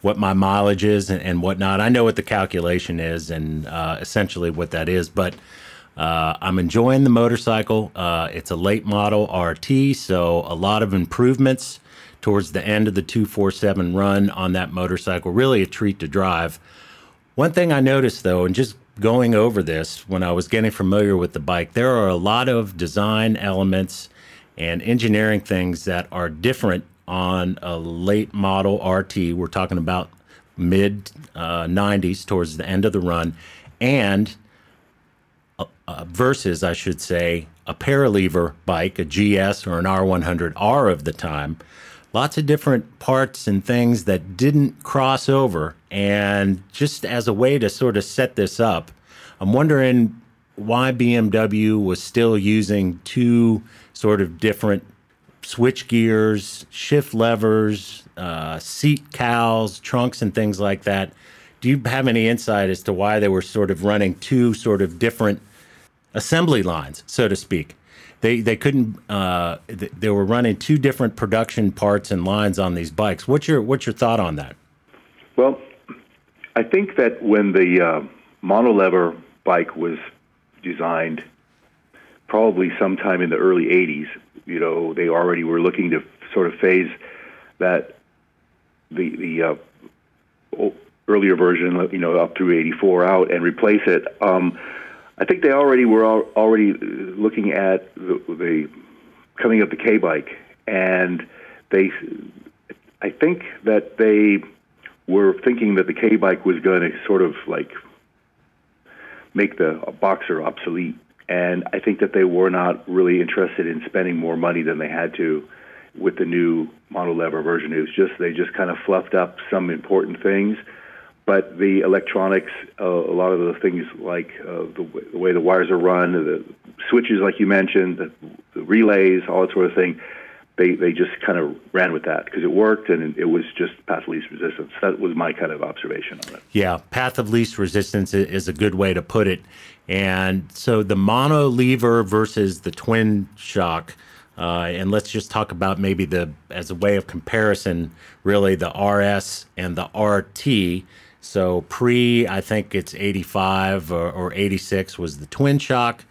what my mileage is and, and, whatnot. I know what the calculation is and uh, essentially what that is, but uh, I'm enjoying the motorcycle. Uh, it's a late model RT, so a lot of improvements towards the end of the 247 run on that motorcycle. Really a treat to drive. One thing I noticed though, and just going over this when I was getting familiar with the bike, there are a lot of design elements and engineering things that are different on a late model RT. We're talking about mid uh, 90s towards the end of the run, and uh, uh, versus, I should say, a paralever bike, a GS or an R100R of the time. Lots of different parts and things that didn't cross over. And just as a way to sort of set this up, I'm wondering why BMW was still using two sort of different switch gears, shift levers, uh, seat cowls, trunks, and things like that. Do you have any insight as to why they were sort of running two sort of different assembly lines, so to speak? They they couldn't. Uh, they were running two different production parts and lines on these bikes. What's your what's your thought on that? Well, I think that when the uh, monolever bike was designed probably sometime in the early 80s. You know, they already were looking to sort of phase that the the uh, earlier version, you know, up through 84 out and replace it. Um, I think they already were al- already looking at the, the coming up the K bike, and they, I think that they were thinking that the K bike was going to sort of like make the boxer obsolete and I think that they were not really interested in spending more money than they had to with the new monolever version. It was just they just kind of fluffed up some important things, but the electronics, uh, a lot of the things like uh, the, w- the way the wires are run, the switches, like you mentioned, the, the relays, all that sort of thing. They, they just kind of ran with that because it worked and it was just path of least resistance. That was my kind of observation on it. Yeah, path of least resistance is a good way to put it. And so the mono lever versus the twin shock. Uh, and let's just talk about maybe the, as a way of comparison, really the RS and the RT. So pre, I think it's 85 or, or 86 was the twin shock.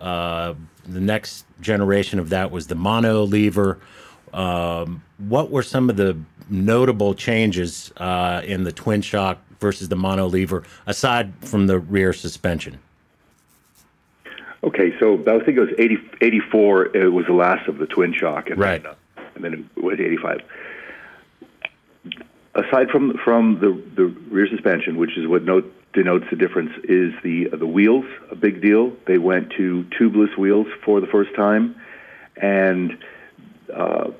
Uh, the next generation of that was the mono lever. Um, what were some of the notable changes uh, in the twin shock versus the mono lever, aside from the rear suspension? Okay, so I think it was 80, 84. It was the last of the twin shock, and right, then, uh, and then it was 85. Aside from from the the rear suspension, which is what note, denotes the difference, is the the wheels a big deal. They went to tubeless wheels for the first time, and uh,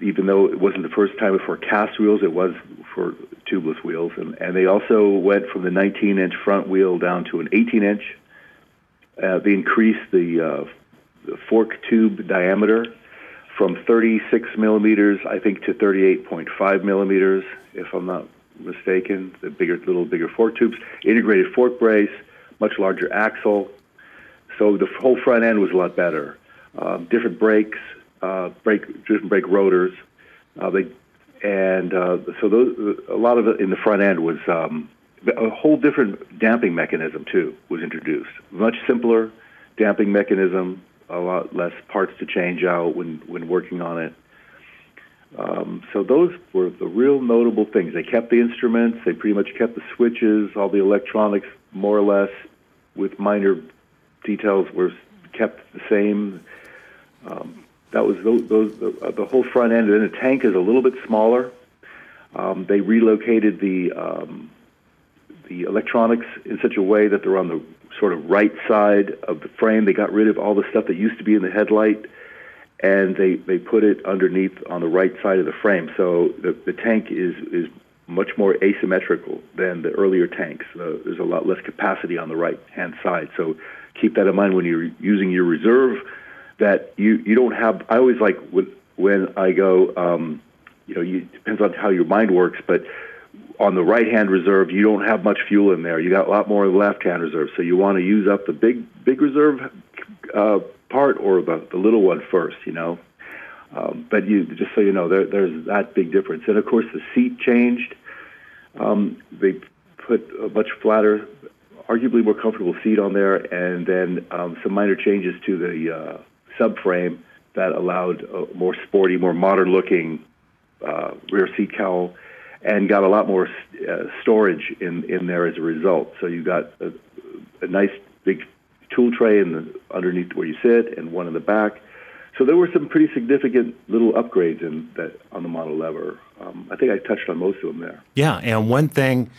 even though it wasn't the first time for cast wheels, it was for tubeless wheels, and and they also went from the 19 inch front wheel down to an 18 inch uh, they increased the, uh, the fork tube diameter from 36 millimeters, I think, to 38.5 millimeters, if I'm not mistaken. The bigger, little bigger fork tubes, integrated fork brace, much larger axle. So the whole front end was a lot better. Um, different brakes, uh, brake, different brake rotors. Uh, they, and uh, so those, a lot of it in the front end was um, a whole different damping mechanism too was introduced. Much simpler damping mechanism, a lot less parts to change out when when working on it. Um, so those were the real notable things. They kept the instruments. They pretty much kept the switches, all the electronics, more or less, with minor details were kept the same. Um, that was those, those the, uh, the, whole front end. And the tank is a little bit smaller. Um, they relocated the um, the electronics in such a way that they're on the sort of right side of the frame. They got rid of all the stuff that used to be in the headlight, and they they put it underneath on the right side of the frame. So the the tank is is much more asymmetrical than the earlier tanks. Uh, there's a lot less capacity on the right hand side. So keep that in mind when you're using your reserve. That you you don't have. I always like when I go. Um, you know, you depends on how your mind works, but on the right hand reserve, you don't have much fuel in there. You got a lot more left hand reserve, so you want to use up the big big reserve uh, part or the, the little one first. You know, um, but you just so you know, there, there's that big difference. And of course, the seat changed. Um, they put a much flatter, arguably more comfortable seat on there, and then um, some minor changes to the uh, subframe that allowed a more sporty, more modern looking uh, rear seat cowl and got a lot more uh, storage in, in there as a result. So you got a, a nice big tool tray in the, underneath where you sit and one in the back. So there were some pretty significant little upgrades in that on the monolever. Um, I think I touched on most of them there. Yeah, and one thing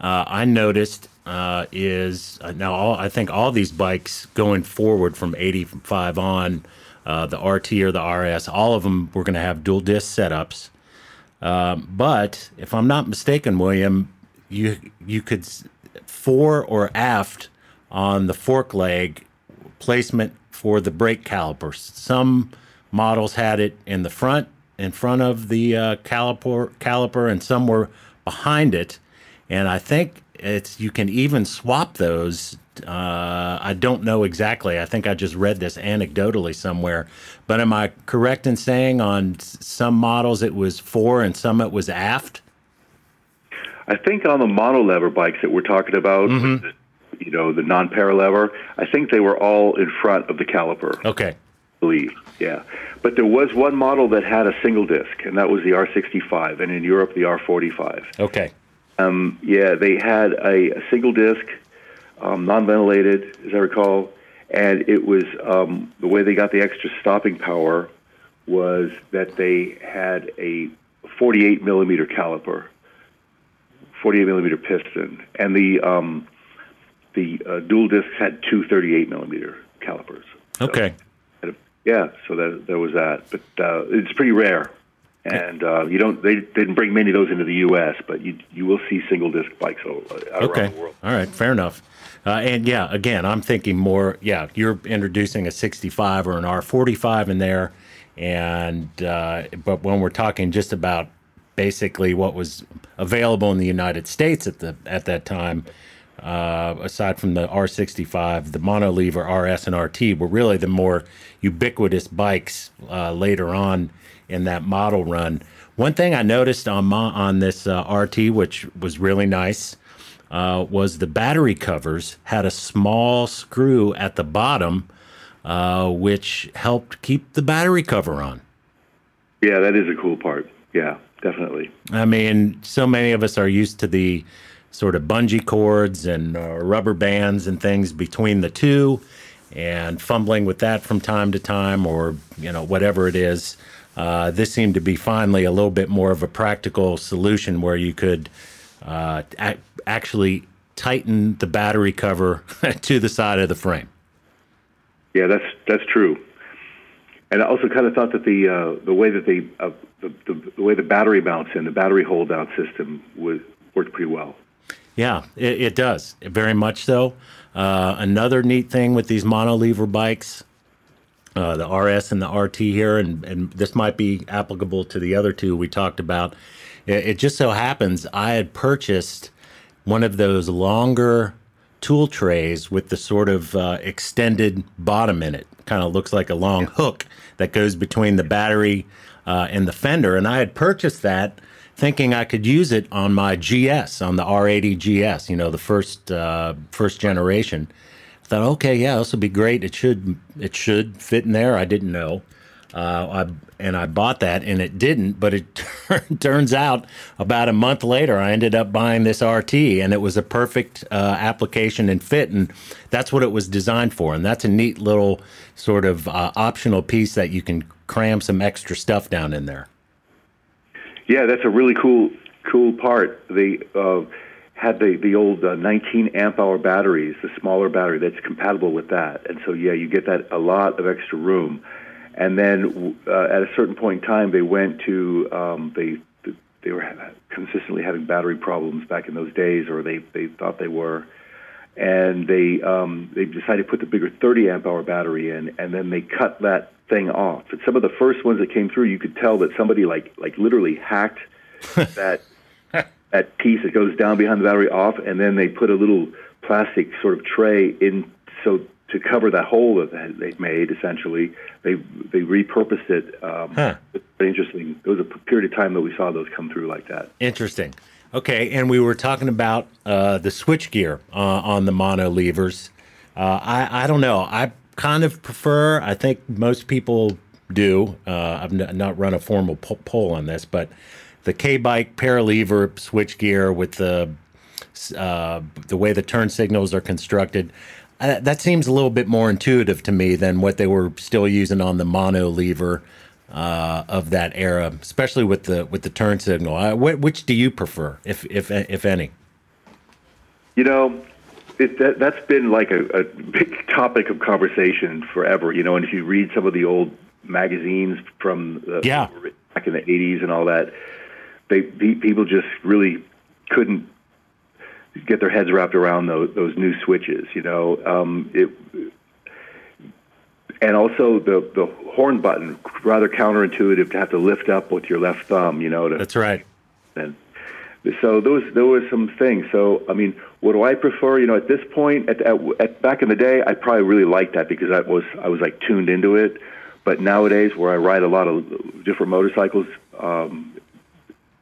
uh, I noticed uh, is uh, now all, I think all these bikes going forward from 85 on, uh, the RT or the RS, all of them were going to have dual disc setups. Um, but if I'm not mistaken, William, you you could fore or aft on the fork leg placement for the brake calipers. Some models had it in the front, in front of the uh, caliper, caliper, and some were behind it. And I think it's you can even swap those uh, I don't know exactly. I think I just read this anecdotally somewhere. But am I correct in saying on some models it was fore and some it was aft? I think on the monolever bikes that we're talking about, mm-hmm. You know, the non-paralever, I think they were all in front of the caliper. Okay. I believe, yeah. But there was one model that had a single disc, and that was the R65, and in Europe the R45. Okay. Um, yeah, they had a, a single disc um, non-ventilated, as I recall, and it was um, the way they got the extra stopping power was that they had a 48 millimeter caliper, 48 millimeter piston, and the um, the uh, dual discs had two 38 millimeter calipers. So, okay. Yeah, so that there was that, but uh, it's pretty rare and uh, you don't they, they, didn't bring many of those into the U.S., but you you will see single disc bikes all, uh, okay. around the world. All right, fair enough. Uh, and yeah, again, I'm thinking more. Yeah, you're introducing a 65 or an R45 in there, and uh, but when we're talking just about basically what was available in the United States at the at that time. Uh, aside from the R65, the monolever RS and RT were really the more ubiquitous bikes uh, later on in that model run. One thing I noticed on my, on this uh, RT, which was really nice, uh, was the battery covers had a small screw at the bottom, uh, which helped keep the battery cover on. Yeah, that is a cool part. Yeah, definitely. I mean, so many of us are used to the sort of bungee cords and uh, rubber bands and things between the two and fumbling with that from time to time or you know whatever it is uh, this seemed to be finally a little bit more of a practical solution where you could uh, a- actually tighten the battery cover to the side of the frame Yeah, that's that's true. And I also kind of thought that the uh, the way that they uh, the, the the way the battery mounts in the battery hold down system was worked pretty well. Yeah, it, it does. Very much so. Uh, another neat thing with these monolever bikes, uh, the RS and the RT here, and, and this might be applicable to the other two we talked about. It, it just so happens I had purchased one of those longer tool trays with the sort of uh, extended bottom in it. Kind of looks like a long hook that goes between the battery uh, and the fender. And I had purchased that thinking I could use it on my GS, on the R80 GS, you know, the first uh, first generation. I thought, okay, yeah, this will be great. It should it should fit in there. I didn't know. Uh, I, and I bought that, and it didn't. But it turns out about a month later, I ended up buying this RT, and it was a perfect uh, application and fit, and that's what it was designed for. And that's a neat little sort of uh, optional piece that you can cram some extra stuff down in there. Yeah, that's a really cool cool part. They uh, had the the old uh, 19 amp hour batteries, the smaller battery that's compatible with that, and so yeah, you get that a lot of extra room. And then uh, at a certain point in time, they went to um, they they were consistently having battery problems back in those days, or they they thought they were, and they um, they decided to put the bigger 30 amp hour battery in, and then they cut that thing off. But some of the first ones that came through, you could tell that somebody like like literally hacked that that piece that goes down behind the battery off, and then they put a little plastic sort of tray in so to cover that hole that they made. Essentially, they they repurposed it. Um, Huh. interesting. There was a period of time that we saw those come through like that. Interesting. Okay, and we were talking about uh, the switch gear uh, on the mono levers. Uh, I I don't know. I kind of prefer. I think most people do. Uh, I've n- not run a formal po- poll on this, but the K bike paralever switch gear with the uh, the way the turn signals are constructed. Uh, that seems a little bit more intuitive to me than what they were still using on the mono lever uh, of that era, especially with the with the turn signal. Uh, wh- which do you prefer, if if if any? You know, it, that, that's been like a, a big topic of conversation forever. You know, and if you read some of the old magazines from the, Yeah. back in the '80s and all that, they people just really couldn't get their heads wrapped around those, those new switches. You know, um, it. And also the the horn button, rather counterintuitive to have to lift up with your left thumb, you know, to That's right. and so those there were some things. So I mean, what do I prefer? You know, at this point, at, at, at back in the day, I probably really liked that because I was I was like tuned into it. But nowadays, where I ride a lot of different motorcycles um,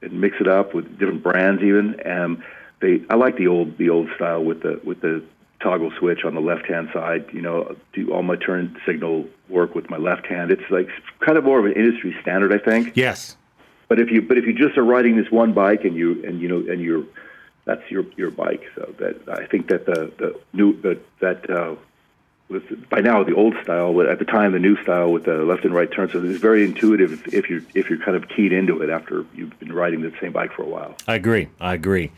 and mix it up with different brands, even, and they I like the old the old style with the with the toggle switch on the left hand side. You know, do all my turn signal work with my left hand. It's like kind of more of an industry standard, I think. Yes. But if you but if you just are riding this one bike and you and you know and you're that's your your bike. So that I think that the the new that that uh, with by now the old style, but at the time the new style with the left and right turns. So it's very intuitive if you're if you're kind of keyed into it after you've been riding the same bike for a while. I agree. I agree.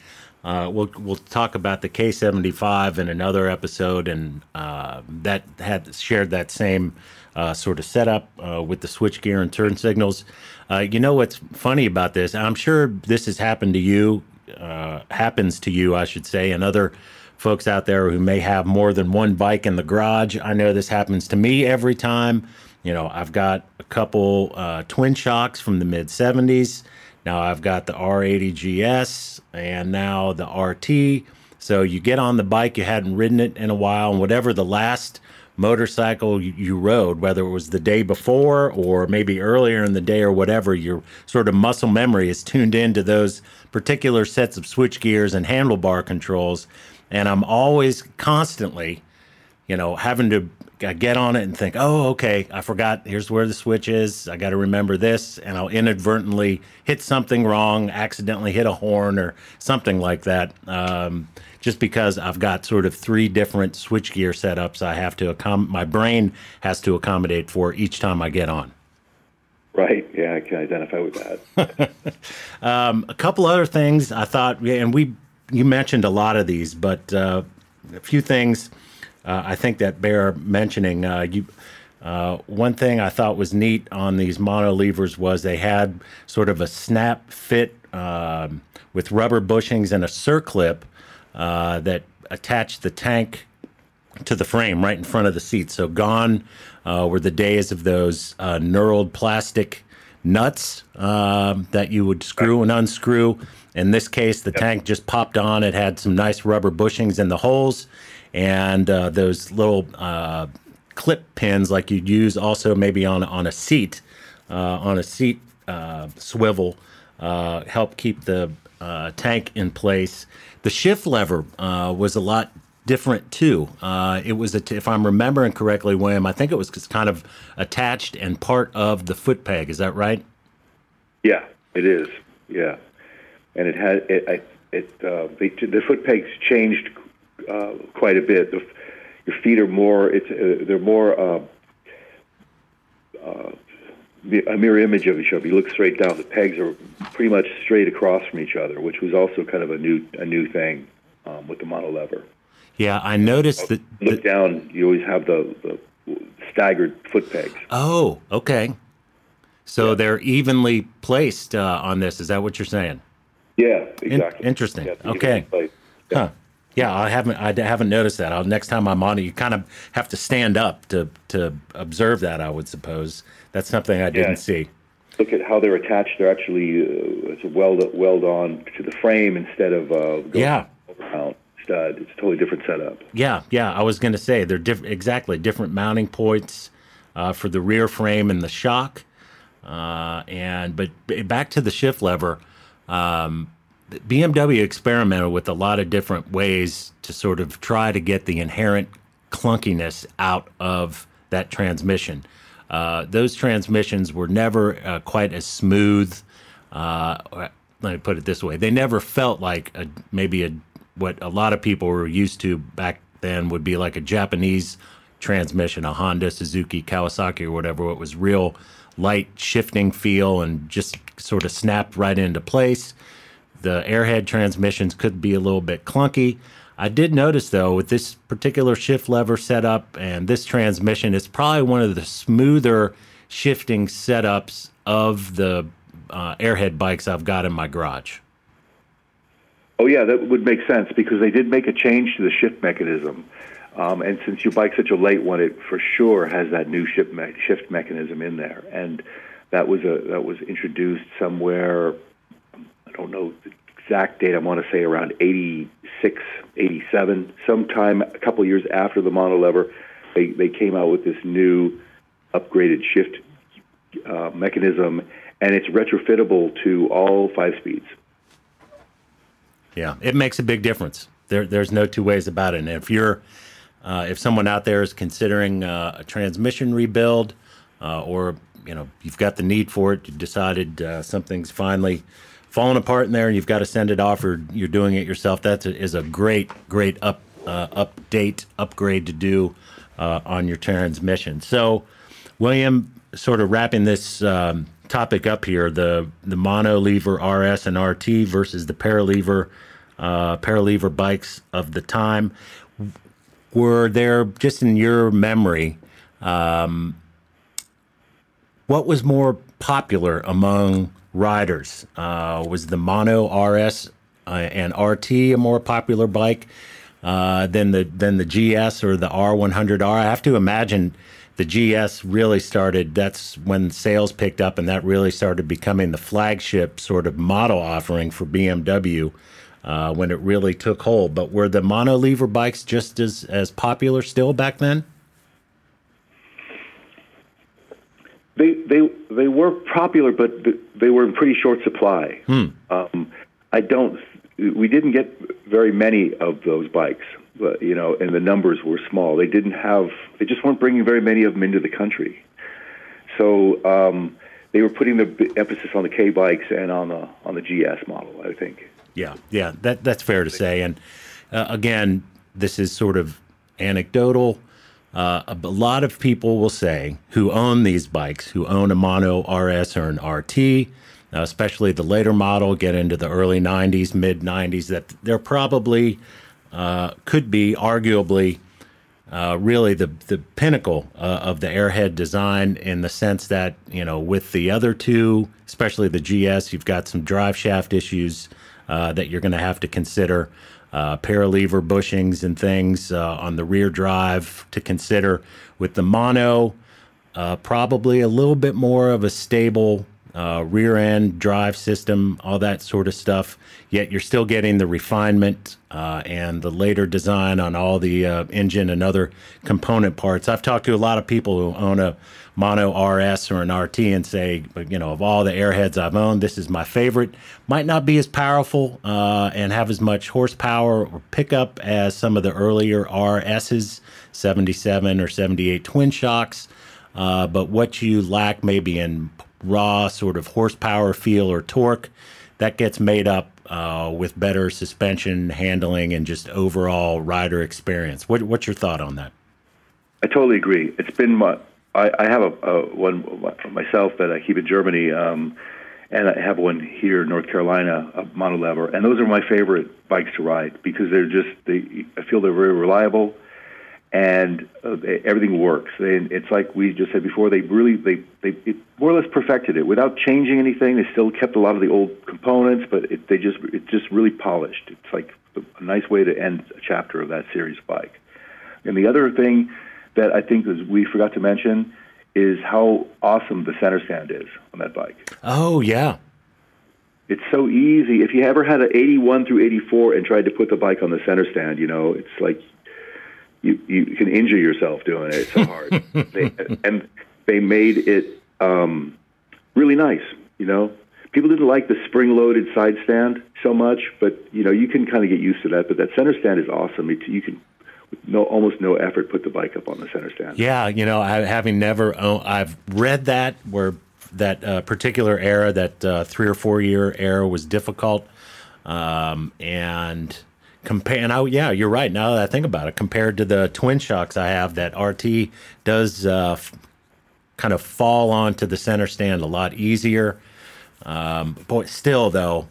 Uh, we'll we'll talk about the K75 in another episode, and uh, that had shared that same uh, sort of setup uh, with the switch gear and turn signals. Uh, you know what's funny about this? I'm sure this has happened to you, uh, happens to you, I should say, and other folks out there who may have more than one bike in the garage. I know this happens to me every time. You know, I've got a couple uh, twin shocks from the mid 70s. Now I've got the R80 GS and now the RT. So you get on the bike, you hadn't ridden it in a while, and whatever the last motorcycle you rode, whether it was the day before or maybe earlier in the day or whatever, your sort of muscle memory is tuned into those particular sets of switch gears and handlebar controls. And I'm always constantly, you know, having to get on it and think, oh, okay, I forgot. Here's where the switch is. I got to remember this, and I'll inadvertently hit something wrong, accidentally hit a horn or something like that. Um, just because I've got sort of three different switch gear setups, I have to accom- my brain has to accommodate for each time I get on. Right. Yeah, I can identify with that. um, a couple other things I thought, and we you mentioned a lot of these, but uh, a few things uh, I think that bear mentioning. Uh, you, uh, one thing I thought was neat on these mono levers was they had sort of a snap fit um, with rubber bushings and a circlip uh, that attached the tank to the frame right in front of the seat. So gone uh, were the days of those uh, knurled plastic nuts um, that you would screw and unscrew. In this case, the yep. tank just popped on. It had some nice rubber bushings in the holes and uh, those little uh, clip pins like you'd use also maybe on on a seat uh, on a seat uh, swivel uh, help keep the uh, tank in place. The shift lever was a lot different too. it was, if I'm remembering correctly, William, I think it was kind of attached and part of the foot peg. Is that right? Yeah, it is. Yeah, and it had it. it uh, the foot pegs changed uh, quite a bit. The, your feet are more. It's uh, they're more. Uh, uh, a mirror image of each other. You look straight down; the pegs are pretty much straight across from each other, which was also kind of a new a new thing um, with the mono lever. Yeah, I noticed that. Look down; you always have the, the staggered foot pegs. Oh, okay. So yeah. they're evenly placed uh, on this. Is that what you're saying? Yeah, exactly. In- interesting. Yeah, okay. Yeah. Huh. Yeah, I haven't. I haven't noticed that. I'll, next time I'm on it, you kind of have to stand up to to observe that. I would suppose that's something I didn't see. Look at how they're attached. They're actually uh, it's weld weld on to the frame instead of uh, yeah mount stud. It's a totally different setup. Yeah, yeah. I was going to say they're diff- exactly different mounting points uh, for the rear frame and the shock. Uh, and but back to the shift lever. Um, BMW experimented with a lot of different ways to sort of try to get the inherent clunkiness out of that transmission. Uh, those transmissions were never uh, quite as smooth. Uh, let me put it this way: they never felt like a, maybe a what a lot of people were used to back then would be like a Japanese transmission, a Honda, Suzuki, Kawasaki, or whatever. It was real light shifting feel and just sort of snapped right into place the airhead transmissions could be a little bit clunky. I did notice though with this particular shift lever setup and this transmission, it's probably one of the smoother shifting setups of the uh, airhead bikes I've got in my garage. Oh yeah, that would make sense because they did make a change to the shift mechanism. Um, and since your bike's such a late one, it for sure has that new shift me- shift mechanism in there. And that was a that was introduced somewhere I don't know the exact date. I want to say around 86, 87, sometime a couple years after the monolever, they, they came out with this new upgraded shift uh, mechanism, and it's retrofittable to all five speeds. Yeah, it makes a big difference. There, there's no two ways about it. And if you're, uh, if someone out there is considering uh, a transmission rebuild, uh, or you know you've got the need for it, you've decided uh, something's finally falling apart in there and you've got to send it off or you're doing it yourself, that is is a great, great up uh, update, upgrade to do uh, on your transmission. So, William, sort of wrapping this um, topic up here, the the mono lever RS and RT versus the paralever uh, paralever bikes of the time. Were there just in your memory? Um, what was more popular among riders. Uh, was the Mono RS uh, and RT a more popular bike uh, than the than the GS or the R100R? I have to imagine the GS really started, that's when sales picked up, and that really started becoming the flagship sort of model offering for BMW. Uh, when it really took hold, but were the monolever bikes just as, as popular still back then? They they they were popular, but they were in pretty short supply. Hmm. Um, I don't. We didn't get very many of those bikes but, you know, and the numbers were small. They didn't have. They just weren't bringing very many of them into the country. So um, they were putting the emphasis on the K bikes and on the on the GS model. I think. Yeah, yeah, that that's fair to say. And uh, again, this is sort of anecdotal. Uh, a lot of people will say who own these bikes, who own a Mono RS or an RT, uh, especially the later model, get into the early 90s, mid 90s, that they're probably uh, could be arguably uh, really the the pinnacle uh, of the airhead design in the sense that you know with the other two, especially the GS, you've got some drive shaft issues uh, that you're going to have to consider uh, paralever bushings and things on the rear drive to consider. With the mono, probably a little bit more of a stable uh, rear end drive system, all that sort of stuff. Yet you're still getting the refinement uh, and the later design on all the uh, engine and other component parts. I've talked to a lot of people who own a mono RS or an RT and say, but you know, of all the airheads I've owned, this is my favorite. Might not be as powerful uh, and have as much horsepower or pickup as some of the earlier RSs, 77 or 78 twin shocks. Uh, but what you lack maybe in raw sort of horsepower, feel, or torque, that gets made up uh, with better suspension handling and just overall rider experience. What, what's your thought on that? I totally agree. It's been my, I, I have a, a one myself that I keep in Germany, um, and I have one here in North Carolina, a monolever, and those are my favorite bikes to ride because they're just they. I feel they're very reliable, and uh, everything works. They, it's like we just said before. They really they they it more or less perfected it without changing anything. They still kept a lot of the old components, but it, they just it's just really polished. It's like a nice way to end a chapter of that series bike. And the other thing that I think is we forgot to mention is how awesome the center stand is on that bike. Oh yeah. It's so easy. If you ever had an 81 through 84 and tried to put the bike on the center stand, you know, it's like you, you can injure yourself doing it. It's so hard. they, and they made it um, really nice, you know. People didn't like the spring-loaded side stand so much, but you know you can kind of get used to that. But that center stand is awesome. It, you can no almost no effort put the bike up on the center stand. Yeah, you know, I, having never, owned, I've read that where that uh, particular era, that uh, three or four year era, was difficult, um, and compare. And I, yeah, you're right. Now that I think about it, compared to the twin shocks I have, that RT does uh, f- kind of fall onto the center stand a lot easier. Um, but still, though,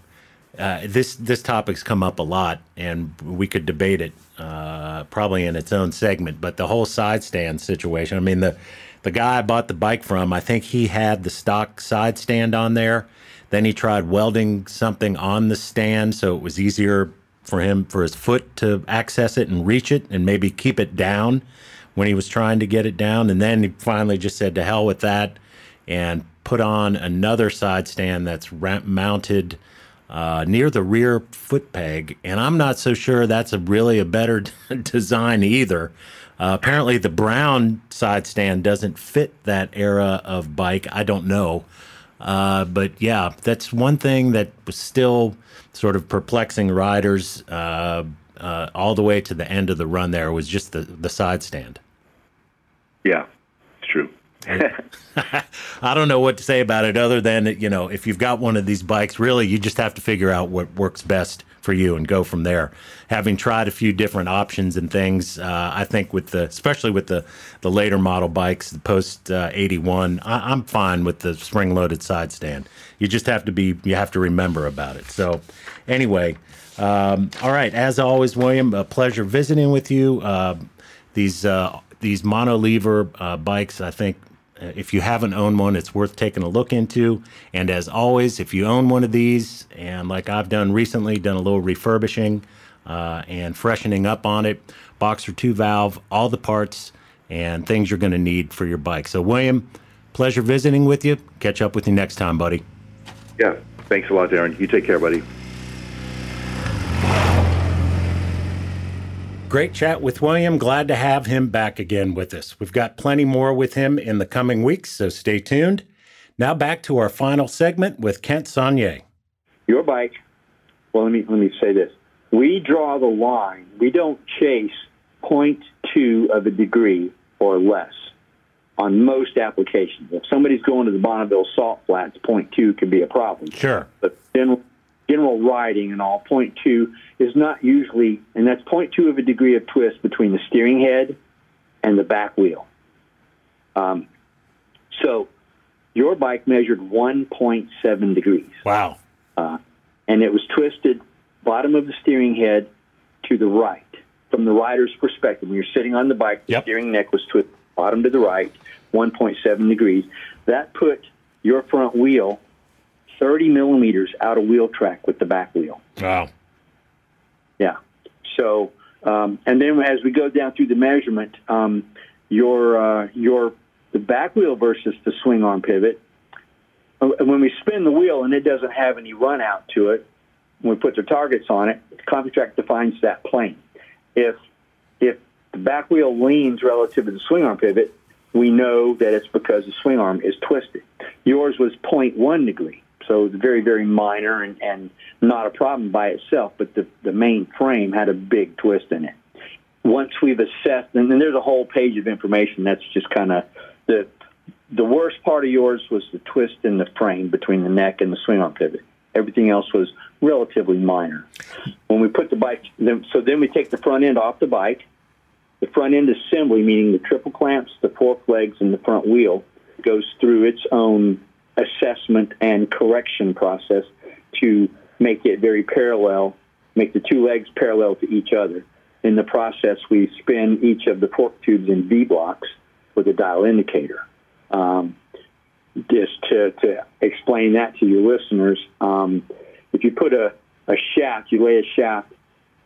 uh, this this topic's come up a lot, and we could debate it uh, probably in its own segment. But the whole side stand situation. I mean, the the guy I bought the bike from, I think he had the stock side stand on there. Then he tried welding something on the stand so it was easier for him for his foot to access it and reach it and maybe keep it down when he was trying to get it down. And then he finally just said to hell with that and put on another side stand that's mounted uh, near the rear foot peg, and I'm not so sure that's a really a better design either. Uh, apparently, the brown side stand doesn't fit that era of bike. I don't know, uh, but yeah, that's one thing that was still sort of perplexing riders uh, uh, all the way to the end of the run. There was just the the side stand. Yeah, it's true. I don't know what to say about it other than you know if you've got one of these bikes, really you just have to figure out what works best for you and go from there. Having tried a few different options and things, uh, I think with the especially with the the later model bikes, the post uh, eighty one, I'm fine with the spring loaded side stand. You just have to be you have to remember about it. So anyway, um, all right. As always, William, a pleasure visiting with you. Uh, these uh, these mono lever uh, bikes, I think if you haven't owned one, it's worth taking a look into. And as always, if you own one of these, and like I've done recently, done a little refurbishing uh, and freshening up on it, boxer two valve, all the parts and things you're going to need for your bike. So, William, pleasure visiting with you. Catch up with you next time, buddy. Yeah, thanks a lot, Darren. You take care, buddy. Great chat with William. Glad to have him back again with us. We've got plenty more with him in the coming weeks, so stay tuned. Now back to our final segment with Kent Sonnier. Your bike. Well, let me let me say this. We draw the line. We don't chase 0.2 of a degree or less on most applications. If somebody's going to the Bonneville Salt Flats, 0.2 can be a problem. Sure. But general, general riding and all, two is not usually, and that's two of a degree of twist between the steering head and the back wheel. Um, so your bike measured 1.7 degrees. Wow. Uh, and it was twisted bottom of the steering head to the right from the rider's perspective. When you're sitting on the bike, the Yep. steering neck was twisted bottom to the right, 1.7 degrees. That put your front wheel 30 millimeters out of wheel track with the back wheel. Wow. Yeah. So, um, and then as we go down through the measurement, um, your uh, your the back wheel versus the swing arm pivot. uh, When we spin the wheel and it doesn't have any run out to it, when we put the targets on it, CompuTrack defines that plane. If if the back wheel leans relative to the swing arm pivot, we know that it's because the swing arm is twisted. Yours was 0.1 degree, so it's very, very minor and, and not a problem by itself, but the, the main frame had a big twist in it. Once we've assessed, and then there's a whole page of information that's just kind of the the worst part of yours was the twist in the frame between the neck and the swing arm pivot. Everything else was relatively minor. When we put the bike, then, so then we take the front end off the bike. The front end assembly, meaning the triple clamps, the fork legs, and the front wheel, goes through its own assessment and correction process to make it very parallel, make the two legs parallel to each other. In the process, we spin each of the fork tubes in V blocks with a dial indicator. Um, just to, to explain that to your listeners, um, if you put a, a shaft, you lay a shaft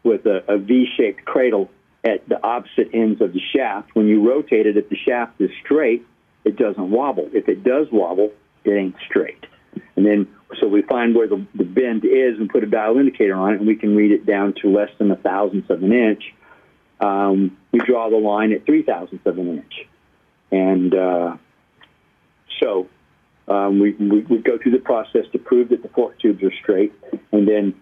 with a, a V-shaped cradle at the opposite ends of the shaft. When you rotate it, if the shaft is straight, it doesn't wobble. If it does wobble, it ain't straight. And then, so we find where the, the bend is and put a dial indicator on it, and we can read it down to less than a thousandth of an inch. Um, we draw the line at three thousandths of an inch. And uh, so um, we, we, we go through the process to prove that the fork tubes are straight, and then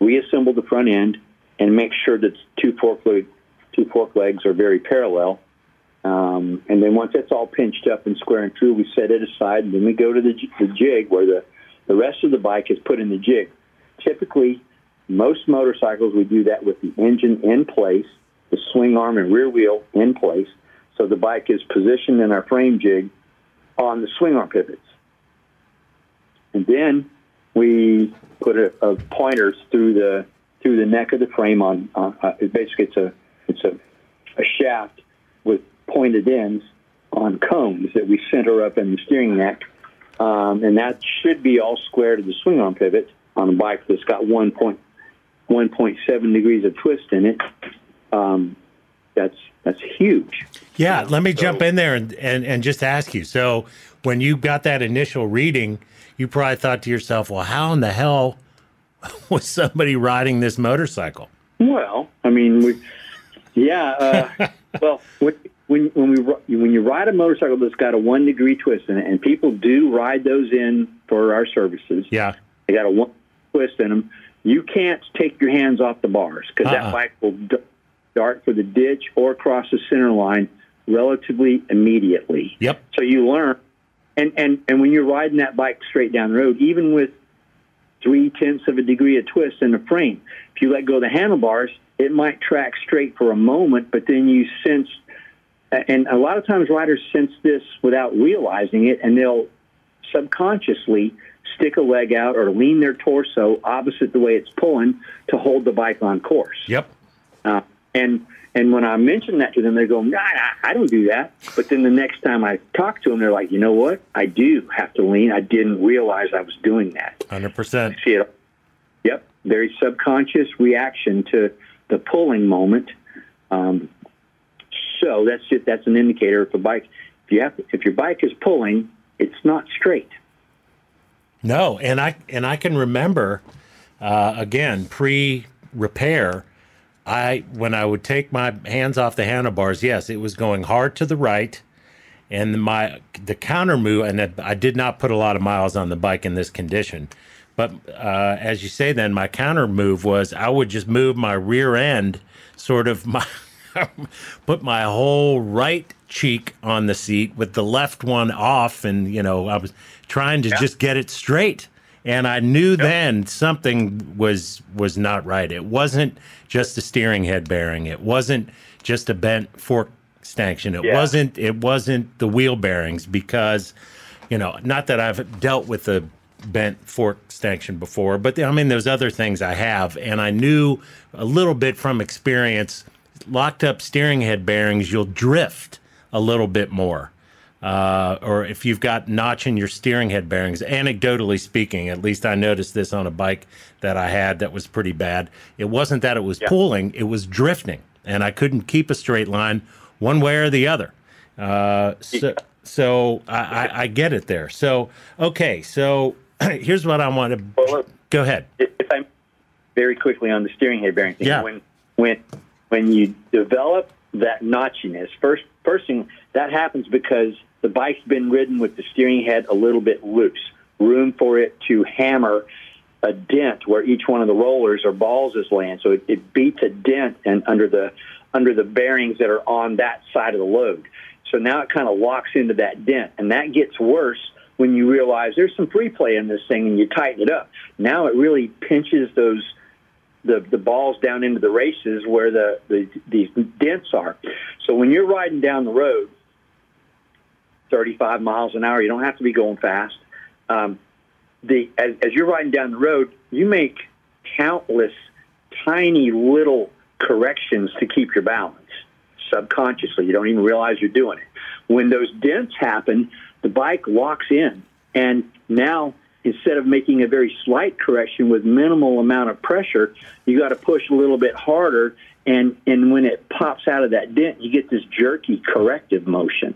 reassemble the front end and make sure that two fork two fork legs are very parallel. Um, and then once that's all pinched up and square and true, we set it aside, and then we go to the, the jig where the, the rest of the bike is put in the jig. Typically, most motorcycles we do that with the engine in place, the swing arm and rear wheel in place, so the bike is positioned in our frame jig on the swing arm pivots. And then we put a, a pointers through the through the neck of the frame on. on uh, basically, it's a it's a, a shaft with pointed ends on cones that we center up in the steering neck, um, and that should be all square to the swing arm pivot on a bike that's got one point one point seven degrees of twist in it. Um, that's that's huge. Yeah, let me jump in there and, and, and just ask you. So, when you got that initial reading, you probably thought to yourself, well, how in the hell was somebody riding this motorcycle? Well, I mean, we, yeah. Uh, well, when when when we when you ride a motorcycle that's got a one degree twist in it, and people do ride those in for our services, Yeah. they got a one twist in them. You can't take your hands off the bars because Uh-uh. that bike will dart for the ditch or cross the center line relatively immediately. Yep. So you learn, and and and when you're riding that bike straight down the road, even with three tenths of a degree of twist in the frame, if you let go of the handlebars, it might track straight for a moment, but then you sense, and a lot of times riders sense this without realizing it, and they'll subconsciously stick a leg out or lean their torso opposite the way it's pulling to hold the bike on course. Yep. Uh, and and when I mention that to them, they go, nah, I don't do that. But then the next time I talk to them, they're like, you know what? I do have to lean. I didn't realize I was doing that. 100%. See it? Yep. Very subconscious reaction to the pulling moment. Um, so that's just that's an indicator if a bike if you have if your bike is pulling, it's not straight. No, and I and I can remember uh, again pre repair. I when I would take my hands off the handlebars, yes, it was going hard to the right, and my the counter move, and I did not put a lot of miles on the bike in this condition. But uh, as you say, then my counter move was I would just move my rear end, sort of my put my whole right cheek on the seat with the left one off, and you know I was trying to yeah. just get it straight. And I knew yep. then something was was not right. It wasn't just the steering head bearing. It wasn't just a bent fork stanchion. It yeah. wasn't it wasn't the wheel bearings because you know not that I've dealt with the bent fork stanchion before, but I mean there's other things I have, and I knew a little bit from experience. Locked up steering head bearings, you'll drift a little bit more. Uh, or if you've got notch in your steering head bearings, anecdotally speaking, at least I noticed this on a bike that I had that was pretty bad. It wasn't that it was yeah. pulling, it was drifting, and I couldn't keep a straight line one way or the other. Uh, so, so I, I, I, get it there. So, okay, so here's what I want to well, go ahead. If I'm very quickly on the steering head bearing thing, yeah. when when when you develop that notchiness, first first thing that happens because the bike's been ridden with the steering head a little bit loose, room for it to hammer a dent where each one of the rollers or balls is laying. So it, it beats a dent and under the under the bearings that are on that side of the load. So now it kind of locks into that dent, and that gets worse when you realize there's some free play in this thing and you tighten it up. Now it really pinches those the, the balls down into the races where the, the these dents are. So when you're riding down the road, 35 miles an hour, you don't have to be going fast. Um, the as, as you're riding down the road, you make countless tiny little corrections to keep your balance subconsciously. You don't even realize you're doing it. When those dents happen, the bike locks in. And now, instead of making a very slight correction with minimal amount of pressure, you got to push a little bit harder. And, and when it pops out of that dent, you get this jerky corrective motion.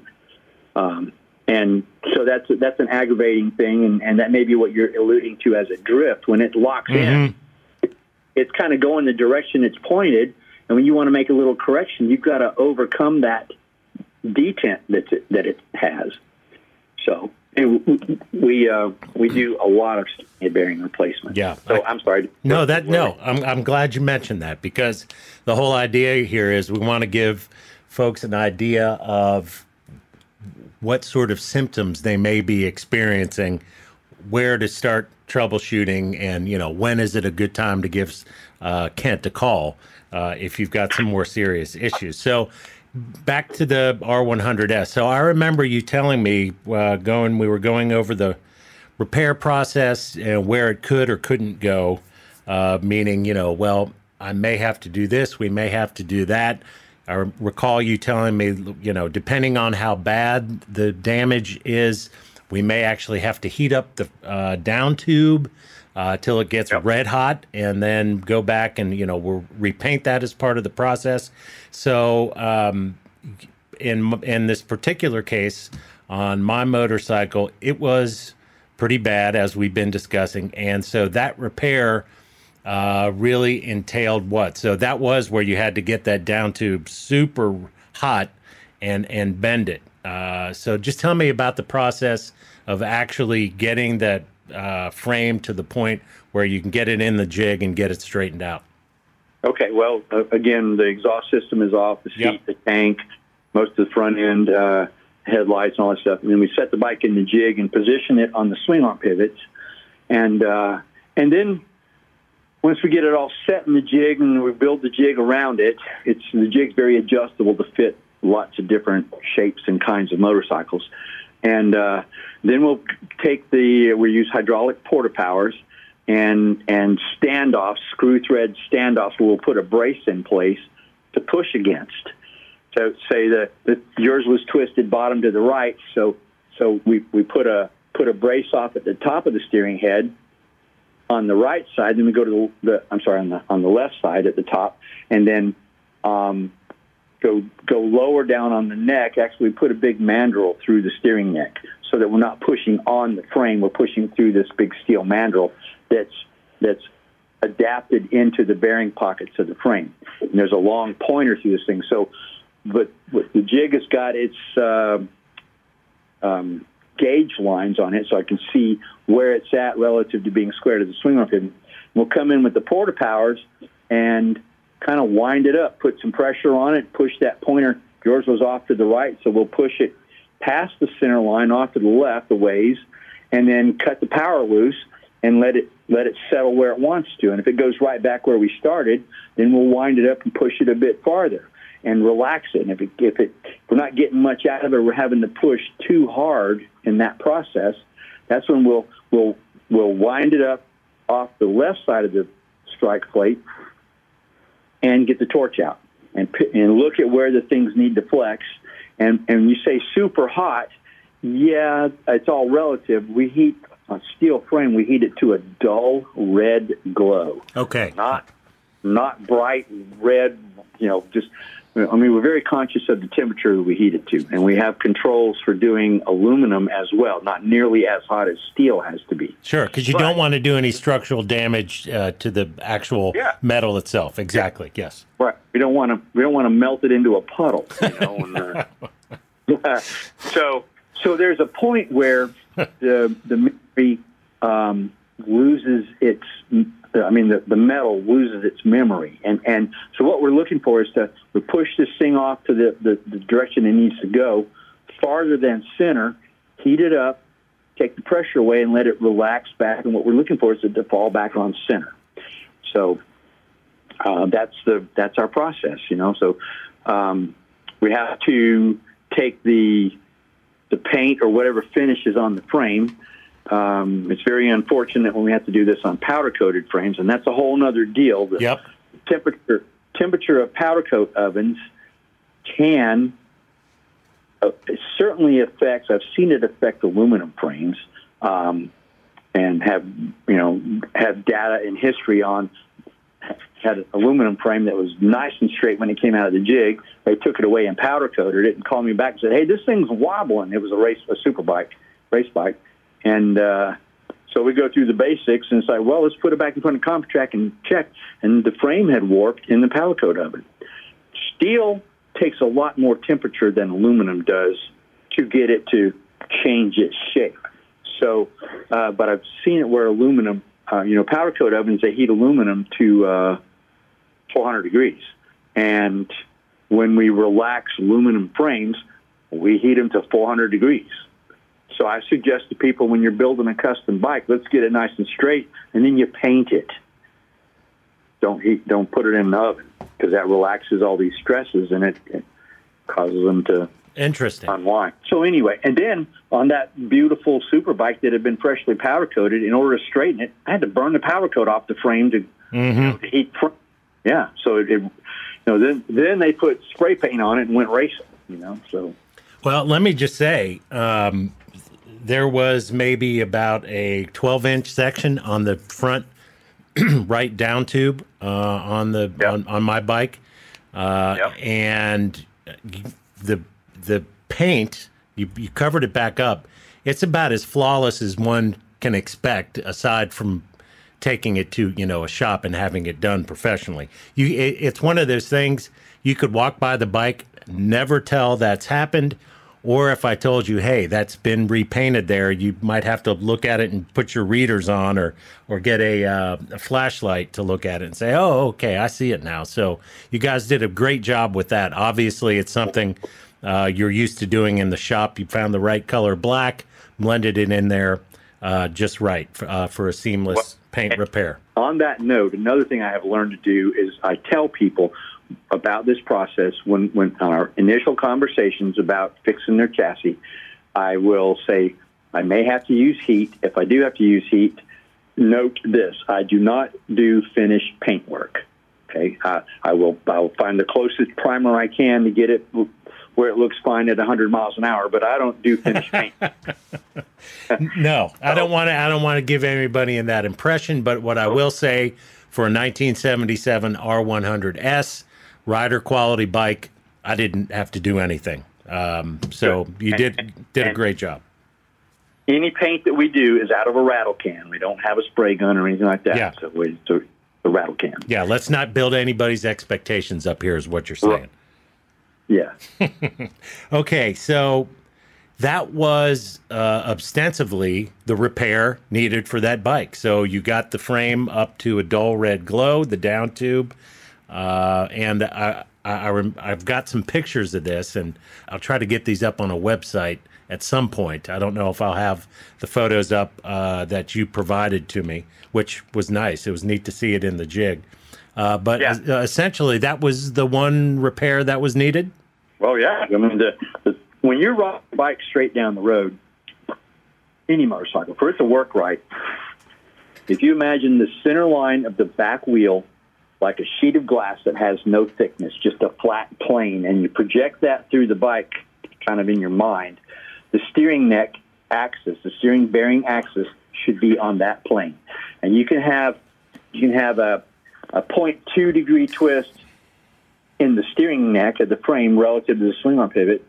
Um, and so that's that's an aggravating thing, and, and that may be what you're alluding to as a drift. When it locks mm-hmm. in, it's kind of going the direction it's pointed, and when you want to make a little correction, you've got to overcome that detent that it, that it has. So we uh, we do a lot of head bearing replacement. Yeah. So I, am sorry. No, that no. I'm I'm glad you mentioned that because the whole idea here is we want to give folks an idea of what sort of symptoms they may be experiencing, where to start troubleshooting, and you know when is it a good time to give uh, Kent a call uh, if you've got some more serious issues. So back to the R100S. So I remember you telling me uh, going, we were going over the repair process and where it could or couldn't go, uh, meaning, you know, well, I may have to do this, we may have to do that. I recall you telling me, you know, depending on how bad the damage is, we may actually have to heat up the uh, down tube uh, till it gets yep. red hot, and then go back and you know we'll repaint that as part of the process. So um, in in this particular case, on my motorcycle, it was pretty bad as we've been discussing, and so that repair. Uh, really entailed what? So that was where you had to get that down tube super hot and and bend it. Uh, so just tell me about the process of actually getting that uh, frame to the point where you can get it in the jig and get it straightened out? Okay, well, uh, again, the exhaust system is off, the seat, yep. the tank, most of the front end, uh, headlights, and all that stuff. And then we set the bike in the jig and position it on the swing arm pivots. And, uh, and then once we get it all set in the jig and we build the jig around it, it's the jig's very adjustable to fit lots of different shapes and kinds of motorcycles. And uh, then we'll take the we use hydraulic porta powers and and standoffs, screw thread standoffs. We'll put a brace in place to push against. So say that, yours was twisted bottom to the right, so so we, we put a put a brace off at the top of the steering head on the right side. Then we go to the, the I'm sorry on the on the left side at the top, and then um, go go lower down on the neck. Actually, put a big mandrel through the steering neck so that we're not pushing on the frame. We're pushing through this big steel mandrel that's that's adapted into the bearing pockets of the frame. And there's a long pointer through this thing. So, but, the jig has got its uh, um, gauge lines on it, so I can see where it's at relative to being square to the swing arm pin. We'll come in with the porta powers and kind of wind it up, put some pressure on it, push that pointer. Yours was off to the right, so we'll push it past the center line off to the left a ways, and then cut the power loose and let it let it settle where it wants to. And if it goes right back where we started, then we'll wind it up and push it a bit farther and relax it. And if it, if it if we're not getting much out of it, we're having to push too hard in that process. That's when we'll we'll we'll wind it up off the left side of the strike plate and get the torch out and and look at where the things need to flex. And and you say super hot, yeah, it's all relative. We heat a steel frame. We heat it to a dull red glow. Okay. Not not bright red. You know, just I mean, we're very conscious of the temperature that we heat it to, and we have controls for doing aluminum as well, not nearly as hot as steel has to be. Sure, because you but, don't want to do any structural damage uh, to the actual yeah. metal itself. Exactly. Yeah. Yes. Right. We don't want to. We don't want to melt it into a puddle. You know. and, uh, so, so there's a point where the the memory um, loses its I mean, the, the metal loses its memory. And, and so what we're looking for is to we push this thing off to the, the, the direction it needs to go, farther than center, heat it up, take the pressure away, and let it relax back. And what we're looking for is to fall back on center. So uh, that's the that's our process, you know. So um, we have to take the the paint or whatever finish is on the frame um, it's very unfortunate when we have to do this on powder coated frames, and that's a whole other deal. The yep. temperature temperature of powder coat ovens can uh, certainly affects. I've seen it affect aluminum frames, um, and have you know have data and history on had an aluminum frame that was nice and straight when it came out of the jig. They took it away and powder coated it and called me back and said, "Hey, this thing's wobbling." It was a race a super bike race bike and uh, so we go through the basics and say, well, let's put it back in front of CompuTrack and check. And the frame had warped in the coat oven. Steel takes a lot more temperature than aluminum does to get it to change its shape. So, uh, but I've seen it where aluminum, uh, you know, powder coat ovens, they heat aluminum to uh, 400 degrees. And when we relax aluminum frames, we heat them to 400 degrees. So I suggest to people when you're building a custom bike, let's get it nice and straight, and then you paint it. Don't heat, don't put it in the oven because that relaxes all these stresses and it, it causes them to interesting unwind. So anyway, and then on that beautiful super bike that had been freshly powder coated, in order to straighten it, I had to burn the powder coat off the frame to, mm-hmm. you know, to heat. Fr- yeah, so it, it, you know, then then they put spray paint on it and went racing. You know, so. Well, let me just say, um, there was maybe about a 12 inch section on the front right down tube uh, on the yep. on, on, my bike, uh, yep. and the the paint you, you covered it back up. It's about as flawless as one can expect, aside from taking it to you know a shop and having it done professionally. You, it, it's one of those things you could walk by the bike, never tell that's happened or if I told you, hey, that's been repainted there, you might have to look at it and put your readers on or or get a, uh, a, flashlight to look at it and say, oh, okay, I see it now. So you guys did a great job with that. Obviously, it's something uh, you're used to doing in the shop. You found the right color black, blended it in there uh, just right for, uh, for a seamless paint repair. On that note, another thing I have learned to do is I tell people about this process when, when on our initial conversations about fixing their chassis, I will say I may have to use heat. If I do have to use heat, note this: I do not do finished paint work. Okay, uh, I will I will find the closest primer I can to get it where it looks fine at 100 miles an hour, but I don't do finished paint. no, I don't want to. I don't want to give anybody in that impression. But what I will say for a 1977 R100S, rider quality bike. I didn't have to do anything. Um, so you did did a great job. Any paint that we do is out of a rattle can. We don't have a spray gun or anything like that. Yeah. So, we, so the rattle can. Yeah, let's not build anybody's expectations up here, is what you're saying. Yeah. Okay, so that was uh, ostensibly the repair needed for that bike. So you got the frame up to a dull red glow, the down tube, uh, and I, I, I rem- I've got some pictures of this, and I'll try to get these up on a website at some point. I don't know if I'll have the photos up uh, that you provided to me, which was nice. It was neat to see it in the jig. Uh, but Yeah. uh, essentially, that was the one repair that was needed. Well, yeah. I mean, the, the, when you ride a bike straight down the road, any motorcycle, for it to work right, if you imagine the center line of the back wheel like a sheet of glass that has no thickness, just a flat plane, and you project that through the bike kind of in your mind, the steering neck axis, the steering bearing axis should be on that plane. And you can have you can have a, a 0.2 degree twist in the steering neck of the frame relative to the swing arm pivot,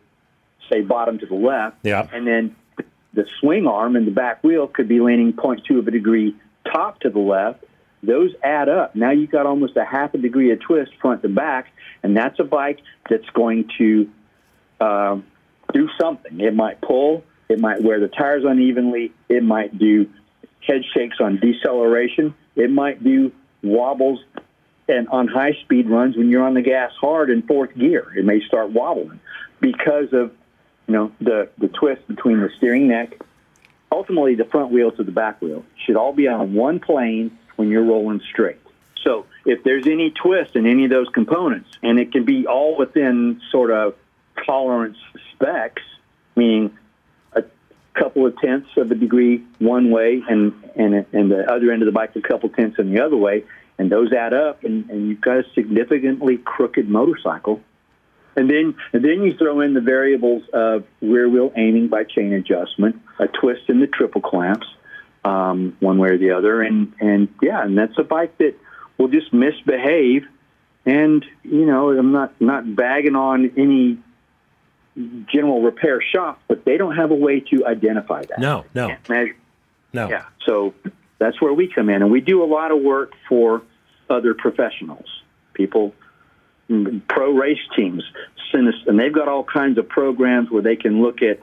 say bottom to the left, Yeah. and then the swing arm and the back wheel could be leaning 0.2 of a degree top to the left. Those add up. Now you've got almost a half a degree of twist front to back, and that's a bike that's going to um, do something. It might pull, it might wear the tires unevenly, it might do head shakes on deceleration, it might do wobbles and on high speed runs when you're on the gas hard in fourth gear. It may start wobbling because of you know the the twist between the steering neck, ultimately the front wheel to the back wheel should all be on one plane when you're rolling straight. So if there's any twist in any of those components, and it can be all within sort of tolerance specs, meaning a couple of tenths of a degree one way and and and the other end of the bike a couple tenths in the other way, and those add up, and, and you've got a significantly crooked motorcycle. And then, and then you throw in the variables of rear wheel aiming by chain adjustment, a twist in the triple clamps, um, one way or the other, and and yeah, and that's a bike that will just misbehave. And you know, I'm not not bagging on any general repair shop, but they don't have a way to identify that. No, no, no. yeah. So that's where we come in, and we do a lot of work for other professionals, people, pro race teams, send us, and they've got all kinds of programs where they can look at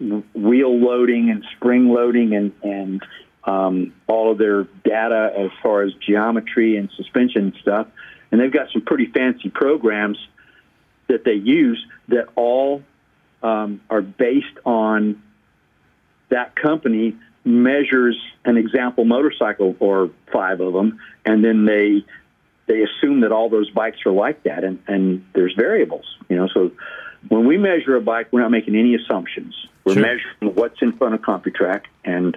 wheel loading and spring loading and and um, all of their data as far as geometry and suspension stuff. And they've got some pretty fancy programs that they use that all um, are based on that company measures an example motorcycle or five of them, and then they they assume that all those bikes are like that, and, and there's variables, you know. So when we measure a bike, we're not making any assumptions. We're Sure. measuring what's in front of CompuTrack, and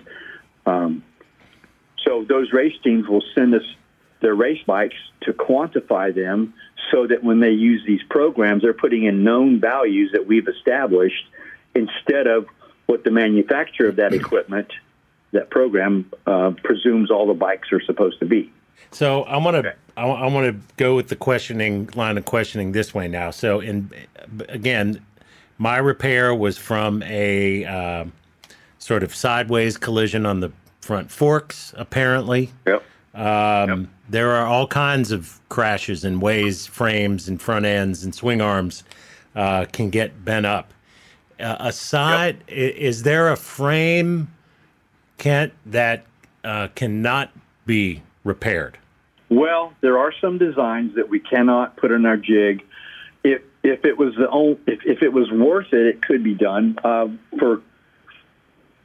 um, so those race teams will send us their race bikes to quantify them, so that when they use these programs, they're putting in known values that we've established instead of what the manufacturer of that equipment, that program, uh, presumes all the bikes are supposed to be. So I want to Okay. I, want to go with the questioning line of questioning this way now. So in again, my repair was from a um sort of sideways collision on the front forks. Apparently, Yep. um, there are all kinds of crashes and ways frames and front ends and swing arms uh, can get bent up. Uh, aside, i- is there a frame, Kent, that uh, cannot be repaired? Well, there are some designs that we cannot put in our jig. If if it was the only, if, if it was worth it, it could be done. Uh, for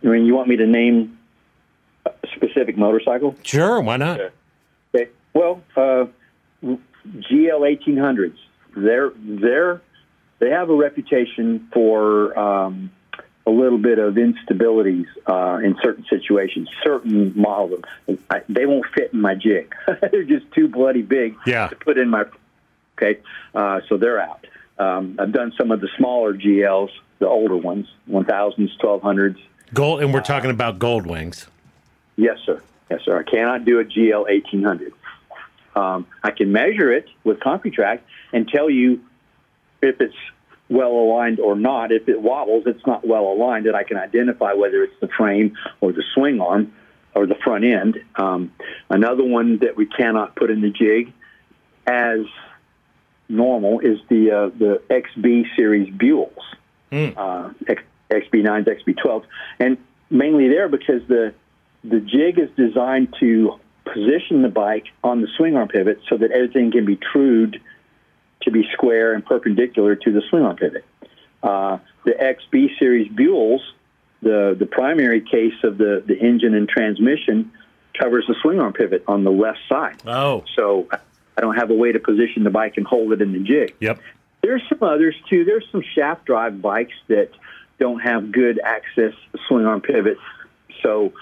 I mean, you want me to name a specific motorcycle? Sure, why not? Okay. Well, uh, GL 1800s. They're they're they have a reputation for um, a little bit of instabilities uh, in certain situations. Certain models, I, they won't fit in my jig. they're just too bloody big Yeah. to put in my. Okay, uh, so they're out. Um, I've done some of the smaller GLs, the older ones, 1000s, 1200s. Gold, and we're talking about gold wings. Yes, sir. Yes, sir. I cannot do a GL 1800. Um, I can measure it with CompuTrack and tell you if it's well aligned or not. If it wobbles, it's not well aligned, and I can identify whether it's the frame or the swing arm. or the front end. Um, another one that we cannot put in the jig as normal is the uh, the XB series Buells, mm. uh, X, XB9s, XB12s, and mainly there because the the jig is designed to position the bike on the swing arm pivot so that everything can be trued to be square and perpendicular to the swing arm pivot. Uh, the XB series Buells, the the primary case of the the engine and transmission covers the swing arm pivot on the left side. Oh, so I don't have a way to position the bike and hold it in the jig. Yep. There's some others too. There's some shaft drive bikes that don't have good access swing arm pivots. So,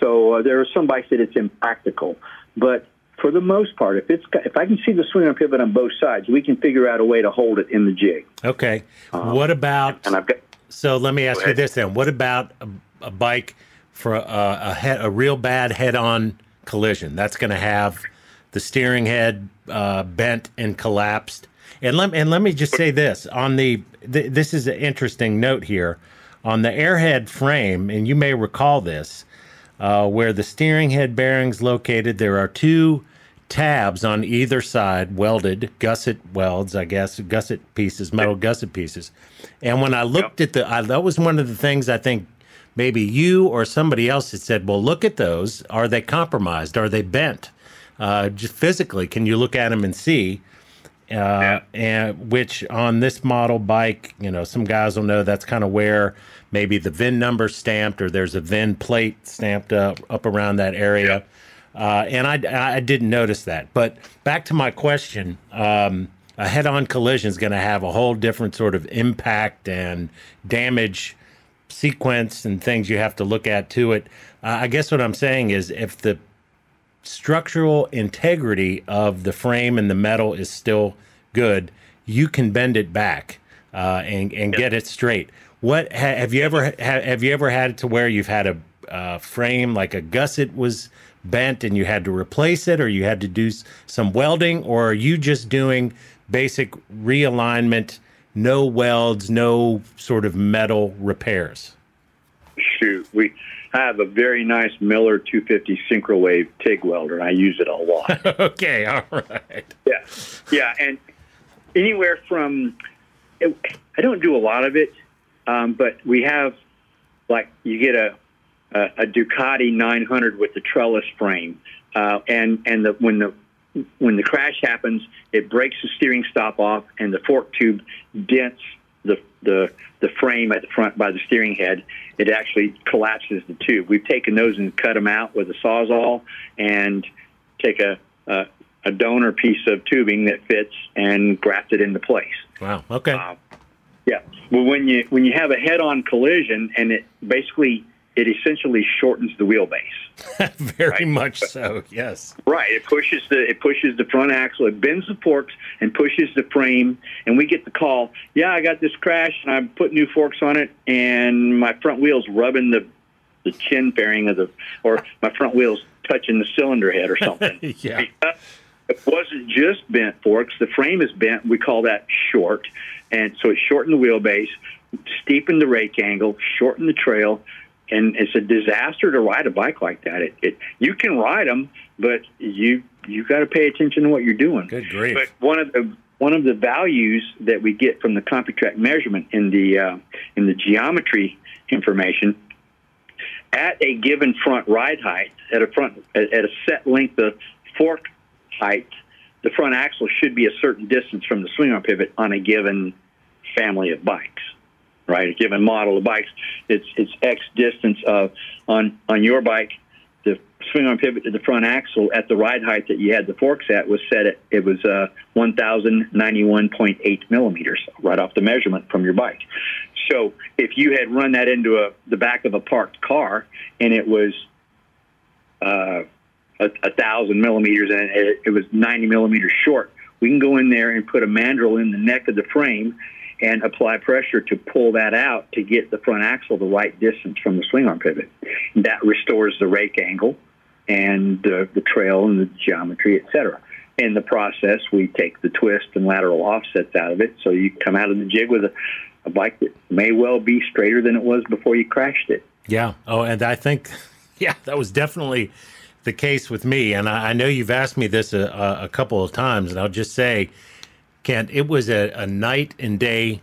so uh, there are some bikes that it's impractical. But for the most part, if it's if I can see the swing arm pivot on both sides, we can figure out a way to hold it in the jig. Okay. Um, what about? And I've got. So let me ask you this then: What about a, a bike for a, a, head, a real bad head-on collision? That's going to have the steering head uh, bent and collapsed. And let and let me just say this on the th- this is an interesting note here on the airhead frame, and you may recall this, uh, where the steering head bearings located. There are two tabs on either side, welded gusset welds, I guess, gusset pieces, metal gusset pieces. And when I looked yep. at the, I, that was one of the things I think maybe you or somebody else had said, well, look at those. Are they compromised? Are they bent? Uh, just physically, can you look at them and see? Uh, yeah. and which on this model bike, you know, some guys will know that's kind of where maybe the VIN number stamped or there's a VIN plate stamped up up around that area. Yeah. Uh, and I, I didn't notice that. But back to my question, um, a head-on collision is going to have a whole different sort of impact and damage sequence and things you have to look at to it. Uh, I guess what I'm saying is if the structural integrity of the frame and the metal is still good, you can bend it back uh, and and yep. get it straight. What ha, have you ever ha, have you ever had it to where you've had a uh, frame like a gusset was bent and you had to replace it, or you had to do some welding, or are you just doing basic realignment, no welds, no sort of metal repairs? Shoot, we I have a very nice Miller 250 Syncrowave TIG welder, and I use it a lot. okay, all right. Yeah, yeah, and anywhere from I don't do a lot of it, um, but we have like you get a a, a Ducati 900 with the trellis frame, uh, and and the when the when the crash happens, it breaks the steering stop off, and the fork tube dents the the frame at the front by the steering head, it actually collapses the tube. We've taken those and cut them out with a sawzall and take a, a, a donor piece of tubing that fits and graft it into place. Wow. Okay. Uh, yeah. Well, when you when you have a head-on collision and it basically it essentially shortens the wheelbase. Very right? much so. Yes. Right. It pushes the it pushes the front axle. It bends the forks and pushes the frame. And we get the call. Yeah, I got this crash and I put new forks on it, and my front wheels rubbing the the chin bearing of the or my front wheels touching the cylinder head or something. yeah. It wasn't just bent forks. The frame is bent. We call that short, and so it shortened the wheelbase, steepened the rake angle, shortened the trail and it's a disaster to ride a bike like that. It, it you can ride them, but you you got to pay attention to what you're doing. Good grief! But one of the one of the values that we get from the CompuTrack measurement in the uh, in the geometry information at a given front ride height at a front at a set length of fork height, the front axle should be a certain distance from the swing arm pivot on a given family of bikes right? A given model of bikes, it's it's X distance of on on your bike. The swing arm pivot to the front axle at the ride height that you had the forks at was set at it was uh, 1,091.8 millimeters right off the measurement from your bike. So if you had run that into a the back of a parked car and it was uh, a, a thousand millimeters and it, it was 90 millimeters short, we can go in there and put a mandrel in the neck of the frame and apply pressure to pull that out to get the front axle the right distance from the swing arm pivot. That restores the rake angle and uh, the trail and the geometry, etc. In the process, we take the twist and lateral offsets out of it, so you come out of the jig with a, a bike that may well be straighter than it was before you crashed it. Yeah. Oh, and I think Yeah, that was definitely the case with me. And I, I know you've asked me this a, a, couple of times, and I'll just say, Kent, it was a, a night and day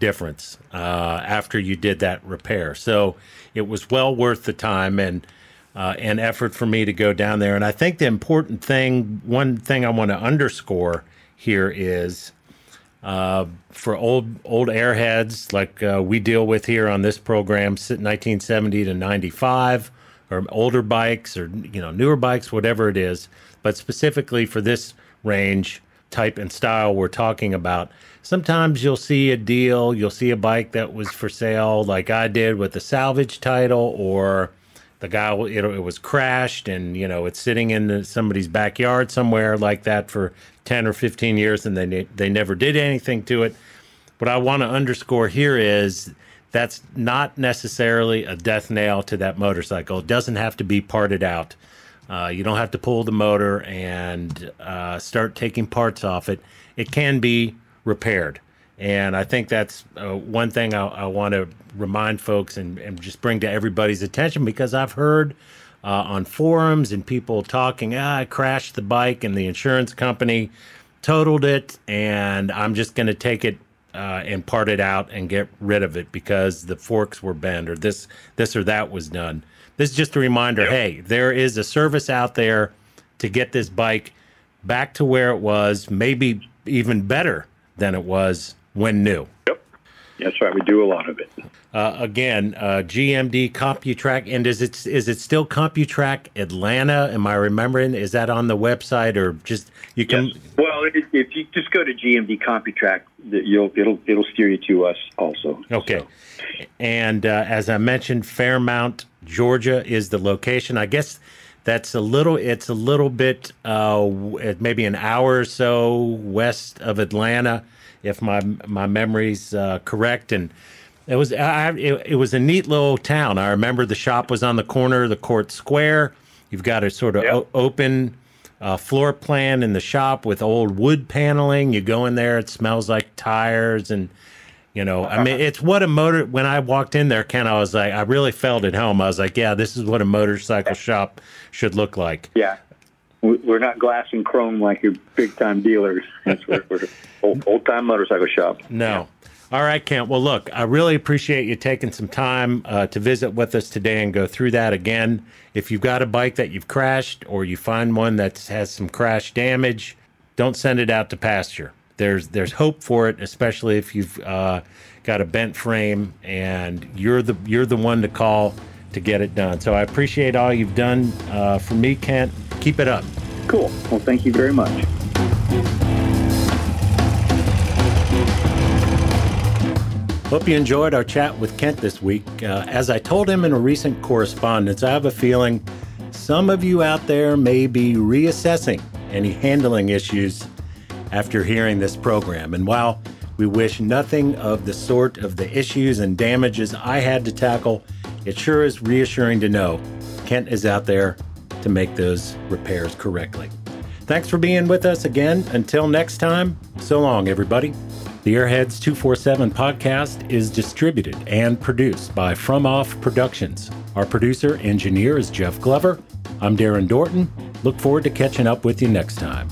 difference uh, after you did that repair. So it was well worth the time and uh, and effort for me to go down there. And I think the important thing, one thing I want to underscore here is uh, for old old airheads like uh, we deal with here on this program, 1970 to 95, or older bikes, or you know newer bikes, whatever it is. But specifically for this range type and style we're talking about, sometimes you'll see a deal, you'll see a bike that was for sale, like I did with the salvage title, or the guy it, it was crashed and you know it's sitting in somebody's backyard somewhere like that for 10 or 15 years and they they never did anything to it. What i want to underscore here is that's not necessarily a death nail to that motorcycle. It doesn't have to be parted out uh, you don't have to pull the motor and uh, start taking parts off it it can be repaired and I think that's uh, one thing I, I want to remind folks and, and, just bring to everybody's attention because I've heard uh, on forums and people talking, ah, I crashed the bike and the insurance company totaled it, and I'm just going to take it uh, and part it out and get rid of it because the forks were bent or this this or that was done. This is just a reminder. Yep. Hey, there is a service out there to get this bike back to where it was, maybe even better than it was when new. Yep. That's right. We do a lot of it. Uh, again, uh, GMD CompuTrack, and is it is it still CompuTrack Atlanta? Am I remembering? Is that on the website or just you can? Yes. Well, if you just go to GMD CompuTrack, you'll it'll it'll steer you to us also. Okay, so. and uh, as I mentioned, Fairmount, Georgia is the location. I guess that's a little. It's a little bit, uh, maybe an hour or so west of Atlanta if my my memory's uh, correct. And it was I, it, it, was a neat little town. I remember the shop was on the corner of the court square. You've got a sort of yep. o- open uh, floor plan in the shop with old wood paneling. You go in there, it smells like tires and. You know, I mean, it's what a motor. When I walked in there, Kent, I was like, I really felt at home. I was like, yeah, this is what a motorcycle shop should look like. Yeah, we're not glass and chrome like your big time dealers. That's we're, we're old, time motorcycle shop. No. All right, Kent. Well, look, I really appreciate you taking some time uh, to visit with us today and go through that again. If you've got a bike that you've crashed or you find one that has some crash damage, don't send it out to pasture. There's there's hope for it, especially if you've uh, got a bent frame and you're the you're the one to call to get it done. So I appreciate all you've done uh, for me, Kent. Keep it up. Cool. Well, thank you very much. Hope you enjoyed our chat with Kent this week. Uh, as I told him in a recent correspondence, I have a feeling some of you out there may be reassessing any handling issues after hearing this program. And while we wish nothing of the sort of the issues and damages I had to tackle, it sure is reassuring to know Kent is out there to make those repairs correctly. Thanks for being with us again. Until next time, so long, everybody. The Airheads 247 podcast is distributed and produced by From Off Productions. Our producer engineer is Jeff Glover. I'm Darren Dorton. Look forward to catching up with you next time.